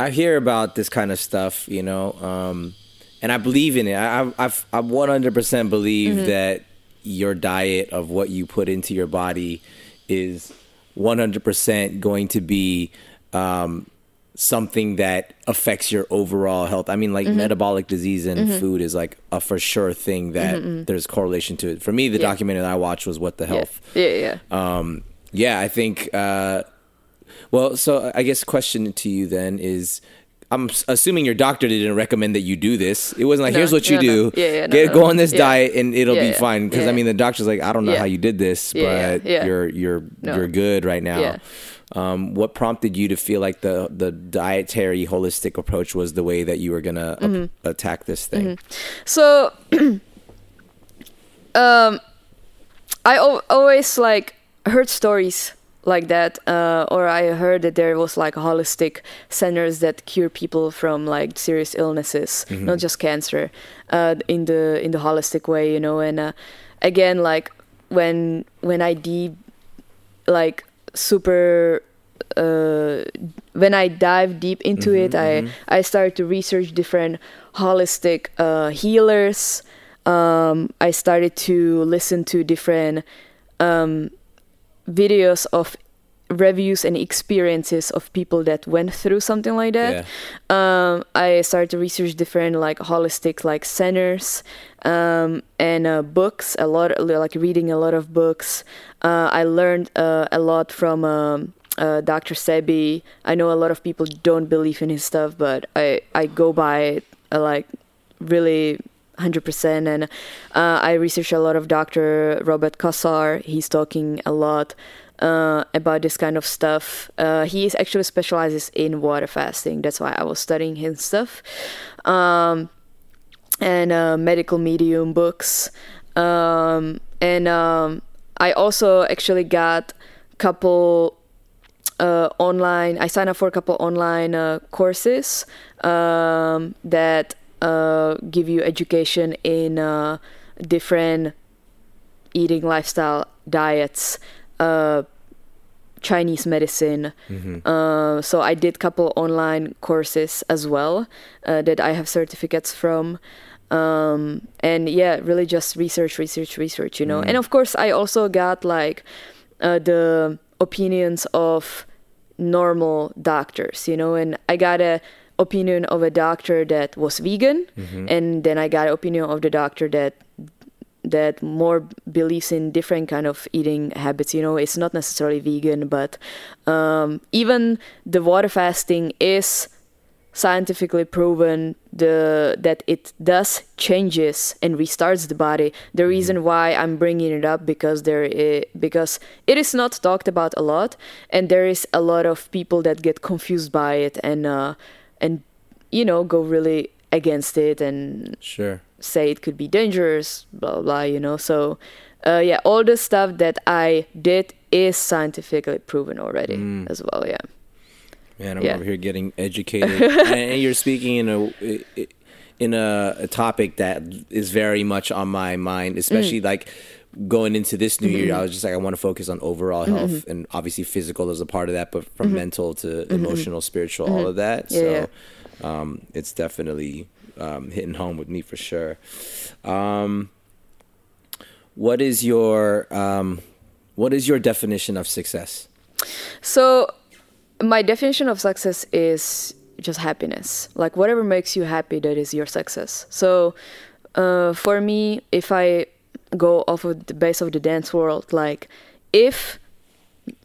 Speaker 2: I hear about this kind of stuff, you know, um, and I believe in it. I, I, I 100% believe
Speaker 3: Mm-hmm.
Speaker 2: that your diet of what you put into your body is 100% going to be um, something that affects your overall health. I mean, like
Speaker 3: Mm-hmm.
Speaker 2: metabolic disease and food is like a for sure thing that there's correlation to it. For me, the
Speaker 3: Mm-hmm, Yeah.
Speaker 2: documentary that I watched was What the
Speaker 3: yeah.
Speaker 2: Health
Speaker 3: Yeah, yeah.
Speaker 2: um, yeah, I think. Uh, well, so I guess question to you then is. I'm assuming your doctor didn't recommend that you do this. It wasn't like,
Speaker 3: No,
Speaker 2: here's what you
Speaker 3: no,
Speaker 2: do.
Speaker 3: no. Yeah, yeah,
Speaker 2: Get go on this diet and it'll
Speaker 3: Yeah,
Speaker 2: be fine. Because I mean, the doctor's like, I don't know how you did this, but you're you're you're good right now. Um, what prompted you to feel like the the dietary holistic approach was the way that you were gonna
Speaker 3: Mm-hmm.
Speaker 2: attack this thing?
Speaker 3: So, <clears throat> um, I always like heard stories like that, uh, or I heard that there was like holistic centers that cure people from like serious illnesses, not just cancer, uh, in the in the holistic way, you know. And uh, again, like when when I de like super uh, when I dive deep into
Speaker 2: Mhm,
Speaker 3: it, I
Speaker 2: mhm.
Speaker 3: I started to research different holistic uh, healers. Um, I started to listen to different um, videos of reviews and experiences of people that went through something like that. Um, I started to research different like holistic like centers um, and uh, books. A lot like reading a lot of books. Uh, I learned uh, a lot from. Um, uh, Dr. Sebi. I know a lot of people don't believe in his stuff, but I, I go by it like really 100%. And uh, I research a lot of Dr. Robert Cassar. He's talking a lot uh, about this kind of stuff. Uh, he is actually specializes in water fasting. That's why I was studying his stuff. Um, and uh, medical medium books. Um, and um, I also actually got a couple uh, online. I signed up for a couple online uh, courses um, that uh, give you education in uh, different eating lifestyle diets, uh, Chinese medicine.
Speaker 2: Mhm.
Speaker 3: Uh, so I did couple online courses as well uh, that I have certificates from. Um, and yeah, really just research, research, research, you know.
Speaker 2: Mm.
Speaker 3: And of course, I also got like uh, the opinions of normal doctors, you know. And I got a opinion of a doctor that was vegan,
Speaker 2: Mhm.
Speaker 3: and then I got an opinion of the doctor that that more believes in different kind of eating habits. You know it's not necessarily vegan but um, even the water fasting is scientifically proven the that it does changes and restarts the body. The reason why i'm bringing it up because there because it is not talked about a lot and there is a lot of people that get confused by it and uh and you know go really against it and
Speaker 2: Sure.
Speaker 3: say it could be dangerous, blah blah, blah you know. So, uh, yeah, all the stuff that I did is scientifically proven already
Speaker 2: Mm.
Speaker 3: as well. Yeah.
Speaker 2: Man, I'm
Speaker 3: Yeah.
Speaker 2: over here getting educated, <laughs> and you're speaking in a in a, a topic that is very much on my mind, especially like going into this new year. I was just like, I want to focus on overall health, and obviously physical is a part of that, but from mental to emotional, spiritual, all of that.
Speaker 3: Yeah,
Speaker 2: so. Um, it's definitely um, hitting home with me for sure. Um, what is your um, what is your definition of success?
Speaker 3: So, my definition of success is just happiness. Like whatever makes you happy, that is your success. So, uh, for me, if I go off of the base of the dance world, like if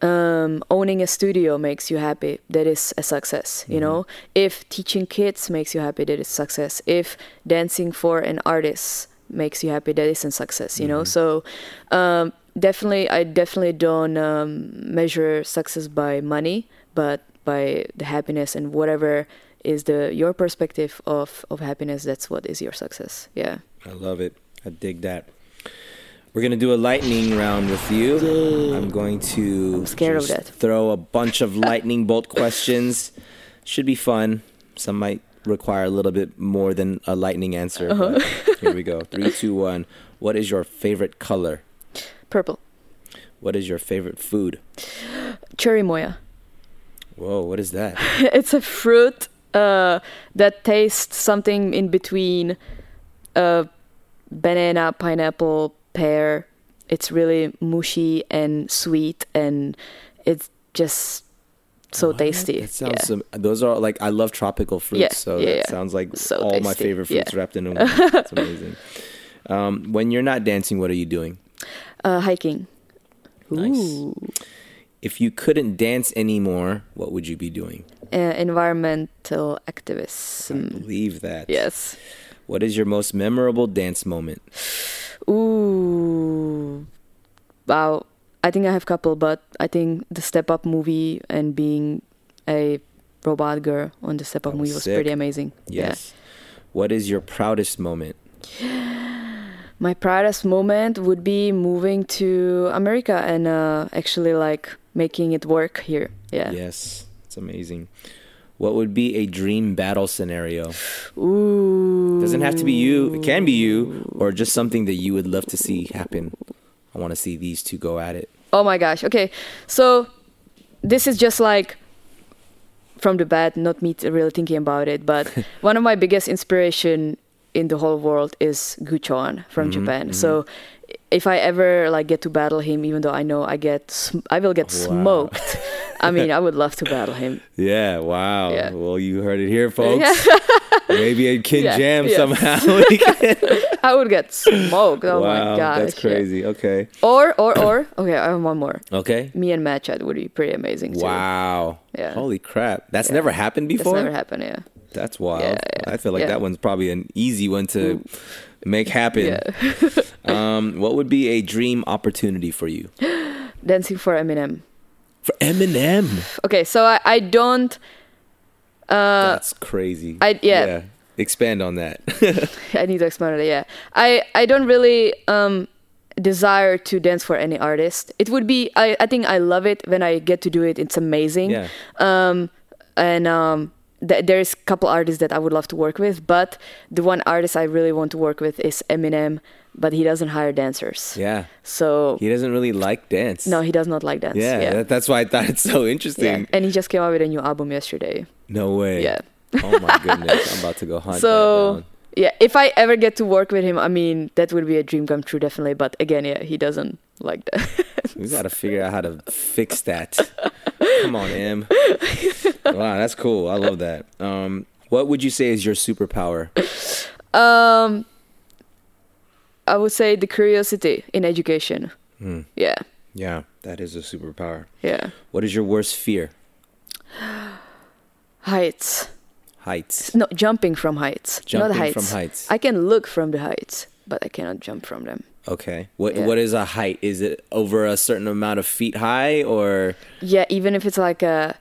Speaker 3: um, owning a studio makes you happy, that is a success. You know, if teaching kids makes you happy, that is success. If dancing for an artist makes you happy, that is a success. You know, so um, definitely, I definitely don't um, measure success by money, but by the happiness and whatever is the your perspective of of happiness. That's what is your success. Yeah.
Speaker 2: I love it. I dig that. We're gonna do a lightning round with you. I'm going to
Speaker 3: I'm scared of that.
Speaker 2: throw a bunch of lightning bolt questions. Should be fun. Some might require a little bit more than a lightning answer.
Speaker 3: Uh-huh. <laughs>
Speaker 2: Here we go. Three, two, one. What is your favorite color?
Speaker 3: Purple.
Speaker 2: What is your favorite food?
Speaker 3: Cherimoya.
Speaker 2: Whoa, what is that? <laughs>
Speaker 3: it's a fruit uh, that tastes something in between uh, banana, pineapple, pear. It's really mushy and sweet, and it's just so
Speaker 2: What?
Speaker 3: tasty.
Speaker 2: That sounds.
Speaker 3: yeah.
Speaker 2: some- those are like I love tropical fruits,
Speaker 3: Yeah,
Speaker 2: so
Speaker 3: yeah,
Speaker 2: that sounds like
Speaker 3: So
Speaker 2: all my favorite fruits wrapped in <laughs> one. It's amazing. Um, when you're not dancing, what are you doing?
Speaker 3: uh, hiking.
Speaker 2: Nice.
Speaker 3: Ooh.
Speaker 2: If you couldn't dance anymore, what would you be doing?
Speaker 3: Uh, environmental activism.
Speaker 2: Believe that.
Speaker 3: Yes.
Speaker 2: What is your most memorable dance moment?
Speaker 3: Ooh. Wow. I think I have a couple, but I think the Step Up movie and being a robot girl on the Step Up
Speaker 2: was
Speaker 3: movie was
Speaker 2: sick.
Speaker 3: pretty amazing.
Speaker 2: Yes. What is your proudest moment? <sighs>
Speaker 3: My proudest moment would be moving to America and uh, actually like making it work here. Yeah.
Speaker 2: Yes. It's amazing. What would be a dream battle scenario?
Speaker 3: Ooh.
Speaker 2: Doesn't have to be you. It can be you, or just something that you would love to see happen. I want to see these two go at it.
Speaker 3: Oh my gosh. Okay. So this is just like from the bad, not me really thinking about it, but <laughs> one of my biggest inspiration in the whole world is Gucchon from
Speaker 2: Mm-hmm,
Speaker 3: Japan. So if I ever like get to battle him, even though I know I get sm- I will get
Speaker 2: Wow.
Speaker 3: smoked. I mean, I would love to battle him. <laughs>
Speaker 2: Yeah, wow.
Speaker 3: Yeah.
Speaker 2: Well, you heard it here, folks. <laughs> Maybe a Kin
Speaker 3: Yeah,
Speaker 2: Jam
Speaker 3: yeah.
Speaker 2: somehow. <laughs> <laughs>
Speaker 3: I would get smoked. Oh
Speaker 2: wow,
Speaker 3: my god,
Speaker 2: that's crazy. Okay.
Speaker 3: Or or or okay, I have one more.
Speaker 2: Okay.
Speaker 3: Me and Matchat would be pretty amazing too.
Speaker 2: Wow.
Speaker 3: Yeah.
Speaker 2: Holy crap. That's never happened
Speaker 3: That's
Speaker 2: before?
Speaker 3: never happened. Yeah.
Speaker 2: That's wild.
Speaker 3: Yeah, yeah,
Speaker 2: I feel like
Speaker 3: yeah.
Speaker 2: that one's probably an easy one to make happen.
Speaker 3: Yeah. <laughs>
Speaker 2: um, what would be a dream opportunity for you? <gasps>
Speaker 3: Dancing for Eminem.
Speaker 2: For Eminem.
Speaker 3: Okay, so I, I don't
Speaker 2: That's crazy.
Speaker 3: Uh, I- yeah.
Speaker 2: Expand on that. <laughs> <laughs>
Speaker 3: I need to explain it. Yeah, I I don't really um desire to dance for any artist. It would be I I think I love it when I get to do it. It's amazing.
Speaker 2: yeah.
Speaker 3: Um and um th- there's a couple artists that I would love to work with, but the one artist I really want to work with is Eminem, but he doesn't hire dancers.
Speaker 2: Yeah.
Speaker 3: So
Speaker 2: He doesn't really like dance.
Speaker 3: no, he does not like dance.
Speaker 2: Yeah,
Speaker 3: yeah.
Speaker 2: That, that's why I thought it's so interesting.
Speaker 3: Yeah,
Speaker 2: interesting.
Speaker 3: and he just came out with a new album yesterday.
Speaker 2: No way.
Speaker 3: Yeah.
Speaker 2: oh my goodness. I'm about to go hunt
Speaker 3: So yeah, if I ever get to work with him, I mean that would be a dream come true, definitely. But again, yeah, he doesn't like that. <laughs>
Speaker 2: We got to figure out how to fix that. Come on, Em. <laughs> Wow, that's cool. I love that. Um, what would you say is your superpower?
Speaker 3: um, I would say the curiosity in education.
Speaker 2: Hmm.
Speaker 3: Yeah,
Speaker 2: Yeah, that is a superpower.
Speaker 3: yeah.
Speaker 2: What is your worst fear? <sighs>
Speaker 3: Heights.
Speaker 2: Heights.
Speaker 3: No, jumping from heights.
Speaker 2: Jumping
Speaker 3: not heights.
Speaker 2: from heights.
Speaker 3: I can look from the heights, but I cannot jump from them.
Speaker 2: Okay. What
Speaker 3: Yeah.
Speaker 2: What is a height? Is it over a certain amount of feet high, or
Speaker 3: Yeah, even if it's like a,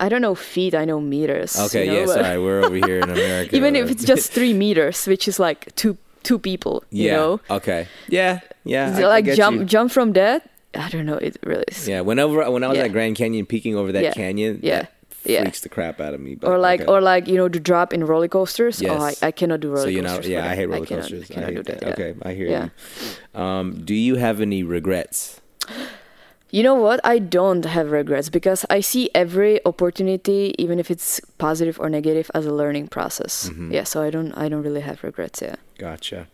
Speaker 3: I don't know feet. I know meters.
Speaker 2: okay?
Speaker 3: you know,
Speaker 2: yeah, sorry, we're over here in <laughs> America.
Speaker 3: even if it's just three meters, which is like two two people. You
Speaker 2: yeah.
Speaker 3: know,
Speaker 2: Okay. Yeah. Yeah.
Speaker 3: Is
Speaker 2: I-
Speaker 3: it
Speaker 2: I
Speaker 3: like jump
Speaker 2: you.
Speaker 3: jump from that. I don't know. It really is.
Speaker 2: Yeah. Whenever when I was
Speaker 3: Yeah.
Speaker 2: at Grand Canyon, peeking over that
Speaker 3: Yeah.
Speaker 2: canyon,
Speaker 3: Yeah.
Speaker 2: that
Speaker 3: Yeah.
Speaker 2: freaks the crap out of me. But,
Speaker 3: Or like,
Speaker 2: okay.
Speaker 3: or like, you know, the drop in roller coasters. Oh, I, I cannot do roller
Speaker 2: so you know,
Speaker 3: coasters.
Speaker 2: yeah, I hate roller
Speaker 3: cannot-
Speaker 2: coasters.
Speaker 3: I cannot
Speaker 2: hate
Speaker 3: do that. yeah.
Speaker 2: Okay, I hear
Speaker 3: Yeah.
Speaker 2: you. Um, do you have any regrets?
Speaker 3: You know what? I don't have regrets because I see every opportunity, even if it's positive or negative, as a learning process.
Speaker 2: Mm-hmm.
Speaker 3: Yeah, so I don't, I don't really have regrets. Yeah.
Speaker 2: Gotcha.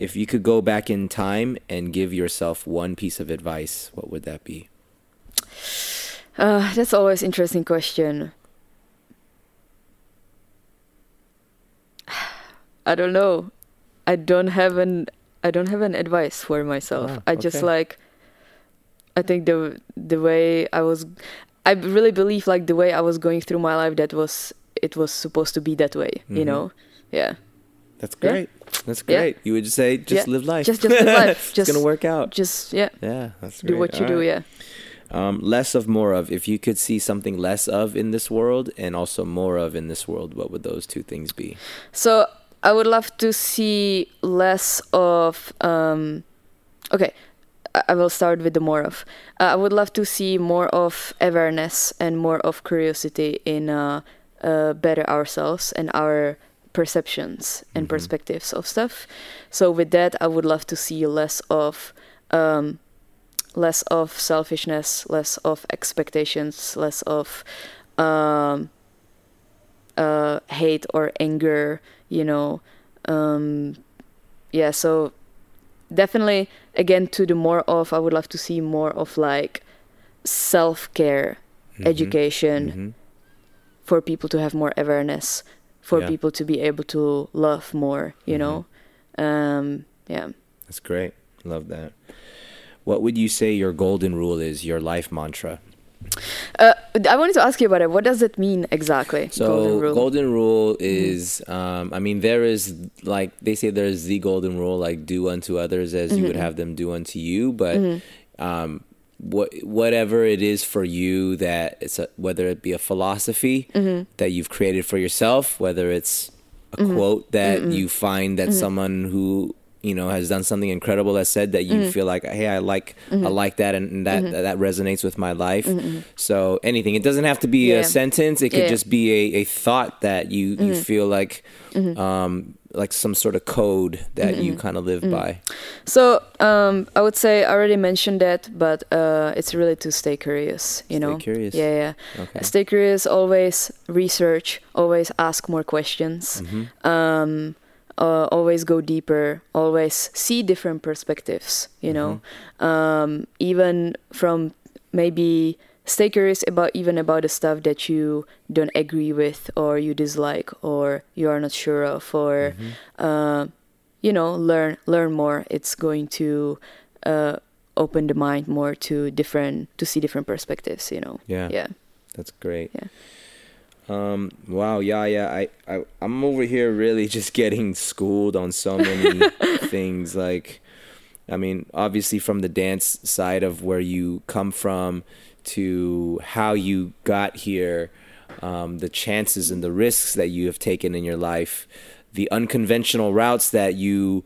Speaker 2: If you could go back in time and give yourself one piece of advice, what would that be?
Speaker 3: Uh, that's always interesting question. <sighs> I don't know. I don't have an I don't have an advice for myself.
Speaker 2: Ah,
Speaker 3: I just
Speaker 2: okay.
Speaker 3: like I think the the way I was I really believe like the way I was going through my life that was it was supposed to be that way, you
Speaker 2: Mhm.
Speaker 3: know? Yeah.
Speaker 2: That's
Speaker 3: Yeah.
Speaker 2: great. That's
Speaker 3: Yeah.
Speaker 2: great. You would just say, just
Speaker 3: Yeah.
Speaker 2: live life.
Speaker 3: Just- just live life. Just, <laughs> it's
Speaker 2: gonna work out.
Speaker 3: Just yeah,
Speaker 2: yeah, that's
Speaker 3: do
Speaker 2: great.
Speaker 3: what you
Speaker 2: All
Speaker 3: do,
Speaker 2: right.
Speaker 3: yeah.
Speaker 2: Um, less of, more of. If you could see something less of in this world and also more of in this world, what would those two things be?
Speaker 3: So I would love to see less of. Um, okay, I will start with the more of. Uh, I would love to see more of awareness and more of curiosity in uh, uh, better ourselves and our perceptions and perspectives of stuff. So with that, I would love to see less of. Um, less of selfishness, less of expectations, less of um, uh, hate or anger, you know. Um, yeah, so definitely, again, to the more of, I would love to see more of like self care,
Speaker 2: Mm-hmm.
Speaker 3: education
Speaker 2: Mhm.
Speaker 3: for people to have more awareness, for
Speaker 2: Yeah.
Speaker 3: people to be able to love more, you
Speaker 2: Mhm.
Speaker 3: know. Um, yeah.
Speaker 2: That's great. Love that. What would you say your golden rule is, your life mantra?
Speaker 3: Uh, I wanted to ask you about it. What does it mean exactly?
Speaker 2: So
Speaker 3: golden rule.
Speaker 2: golden rule mm-hmm. is, um, I mean, there is like they say there's the golden rule, like do unto others as you would mm-hmm. have them do unto you. But mm-hmm. um, what whatever it is for you that it's a, whether it be a philosophy that you've created for yourself, whether it's a quote that you find that someone who you know has done something incredible has said that you feel like hey i like i like that and, and that that resonates with my life so anything it doesn't have to be
Speaker 3: Yeah.
Speaker 2: a sentence it could
Speaker 3: Yeah.
Speaker 2: just be a, a thought that you you feel like um like some sort of code that you kind of live by?
Speaker 3: So um, I would say I already mentioned that, but uh, it's really to stay curious. You
Speaker 2: Stay
Speaker 3: know,
Speaker 2: curious.
Speaker 3: Yeah, yeah.
Speaker 2: Okay.
Speaker 3: Stay curious. Always research. Always ask more questions.
Speaker 2: Mm-hmm.
Speaker 3: Um, uh, always go deeper. Always see different perspectives. You know,
Speaker 2: Mm-hmm.
Speaker 3: um, even from maybe stay curious about even about the stuff that you don't agree with or you dislike or you are not sure of or
Speaker 2: Mm-hmm.
Speaker 3: uh, you know learn learn more it's going to uh, open the mind more to different to see different perspectives you know
Speaker 2: Yeah.
Speaker 3: yeah
Speaker 2: That's great.
Speaker 3: Yeah.
Speaker 2: Um. Wow. Yeah. Yeah. I. I. I'm over here really <laughs> just getting schooled on so many <laughs> things. Like, I mean, obviously from the dance side of where you come from to how you got here, um, the chances and the risks that you have taken in your life, the unconventional routes that you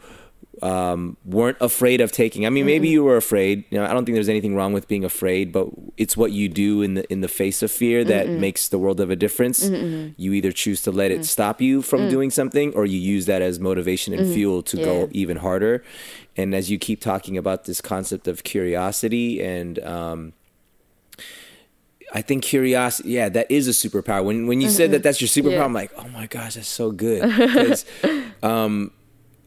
Speaker 2: um, weren't afraid of taking. I mean, maybe you were afraid. You know, I don't think there's anything wrong with being afraid, but it's what you do in the in the face of fear that makes the world of a difference. You either choose to let it stop you from doing something, or you use that as motivation and fuel to go even harder. And as you keep talking about this concept of curiosity and um, I think curiosity, yeah, that is a superpower. When when you said that that's your superpower,
Speaker 3: Yeah.
Speaker 2: I'm like, oh my gosh, that's so good. 'Cause, <laughs> um,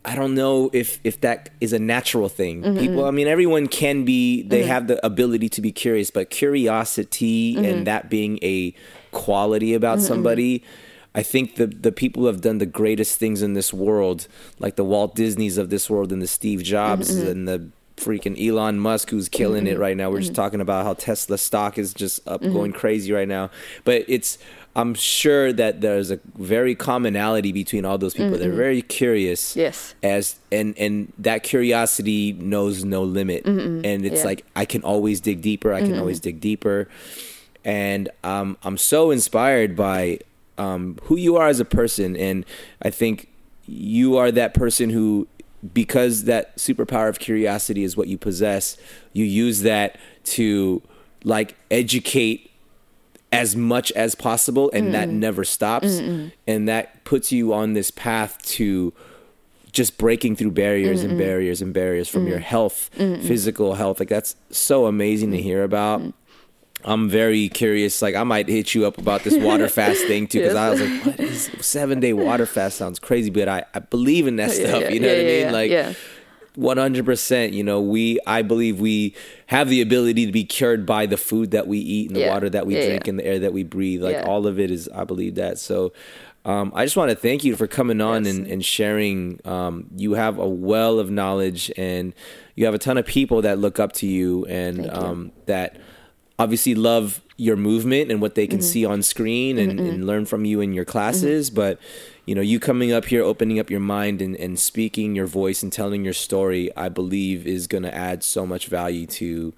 Speaker 2: I don't know if if that is a natural thing. Mm-hmm. People, I mean, everyone can be. They mm-hmm. have the ability to be curious, but curiosity and mm-hmm. that being a quality about somebody. I think the the people who have done the greatest things in this world, like the Walt Disneys of this world and the Steve Jobs and the freaking Elon Musk who's killing it right now. We're just talking about how Tesla stock is just up going crazy right now. But it's I'm sure that there's a very commonality between all those people. They're very curious.
Speaker 3: Yes.
Speaker 2: As and and that curiosity knows no limit. And it's
Speaker 3: Yeah.
Speaker 2: like I can always dig deeper. I can always dig deeper. And um, I'm so inspired by um, who you are as a person, and I think you are that person who, because that superpower of curiosity is what you possess, you use that to like educate as much as possible, and that never stops, and that puts you on this path to just breaking through barriers and barriers and barriers from your health, physical health. Like that's so amazing to hear about. I'm very curious. Like I might hit you up about this water <laughs> fast thing too, because I was like, "What is seven day water fast?" Sounds crazy, but I, I believe in that
Speaker 3: Yeah,
Speaker 2: stuff.
Speaker 3: yeah,
Speaker 2: you know
Speaker 3: yeah,
Speaker 2: what I mean? like, one hundred percent. You know, we I believe we have the ability to be cured by the food that we eat and the
Speaker 3: Yeah.
Speaker 2: water that we
Speaker 3: Yeah,
Speaker 2: drink
Speaker 3: yeah.
Speaker 2: and the air that we breathe. Like all of it is. I believe that. So. Um, I just want to thank you for coming on
Speaker 3: Yes.
Speaker 2: and, and sharing. Um, you have a well of knowledge, and you have a ton of people that look up to you, and
Speaker 3: you.
Speaker 2: um, that obviously love your movement and what they can
Speaker 3: Mm-hmm.
Speaker 2: see on screen and, and learn from you in your classes. But you know, you coming up here, opening up your mind and, and speaking your voice and telling your story, I believe is going to add so much value to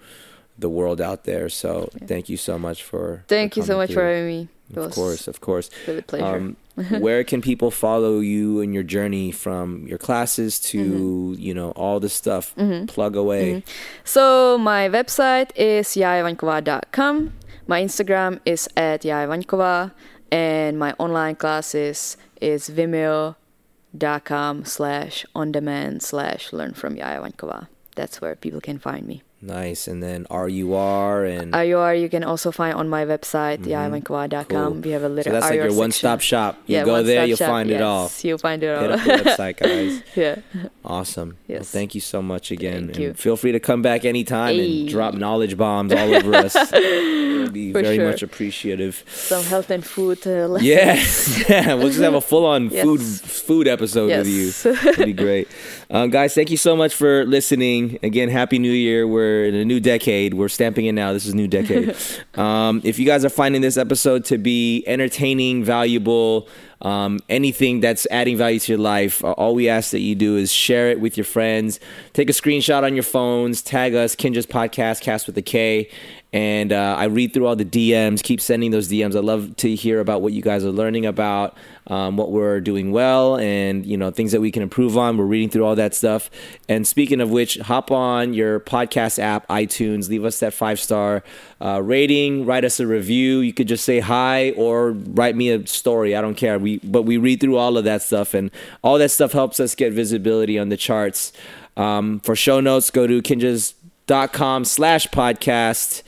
Speaker 2: the world out there. So thank you so much for.
Speaker 3: thank
Speaker 2: for
Speaker 3: you so much for having me It
Speaker 2: Of course, of course.
Speaker 3: really pleasure
Speaker 2: Um, <laughs> where can people follow you and your journey from your classes to
Speaker 3: Mm-hmm.
Speaker 2: you know all the stuff? Plug away.
Speaker 3: So my website is jajavankova.com. My Instagram is at jajavankova, and my online classes is vimeo.com slash on demand slash learn from Jajavankova. That's where people can find me.
Speaker 2: Nice. And then RUR and
Speaker 3: RUR you can also find on my website, jajavankova.com.
Speaker 2: Cool.
Speaker 3: We have a little
Speaker 2: so that's like your one-stop
Speaker 3: section.
Speaker 2: shop. You
Speaker 3: Yeah,
Speaker 2: go there, you'll
Speaker 3: shop,
Speaker 2: find it all.
Speaker 3: yes, You'll find it all.
Speaker 2: Hit up the website, <laughs> guys.
Speaker 3: yeah.
Speaker 2: Awesome. Well,
Speaker 3: Yes.
Speaker 2: thank you so much again.
Speaker 3: Thank
Speaker 2: and
Speaker 3: you.
Speaker 2: feel free to come back anytime
Speaker 3: Hey.
Speaker 2: and drop knowledge bombs all over us. <laughs> it would be
Speaker 3: For
Speaker 2: very
Speaker 3: sure.
Speaker 2: much appreciative.
Speaker 3: Some health and food uh, lessons.
Speaker 2: Yeah, <laughs> yeah. We'll just have a full-on
Speaker 3: Yes.
Speaker 2: food food episode with you.
Speaker 3: Yes.
Speaker 2: It'd be great, um, guys. Thank you so much for listening. Again, happy New Year. We're in a new decade. We're stamping it now. This is new decade. <laughs> um, if you guys are finding this episode to be entertaining, valuable. Um, anything that's adding value to your life, uh, all we ask that you do is share it with your friends. Take a screenshot on your phones, tag us, Kinjaz Podcast, Cast with a K, and uh, I read through all the DMs. Keep sending those DMs. I love to hear about what you guys are learning about, um, what we're doing well, and you know things that we can improve on. We're reading through all that stuff. And speaking of which, hop on your podcast app, iTunes, leave us that five star uh, rating, write us a review. You could just say hi or write me a story. I don't care. We but we read through all of that stuff, and all that stuff helps us get visibility on the charts. Um, for show notes, go to kinjaz.com slash podcast.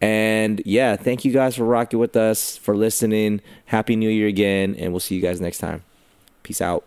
Speaker 2: And yeah, thank you guys for rocking with us, for listening. Happy New Year again, and we'll see you guys next time. Peace out.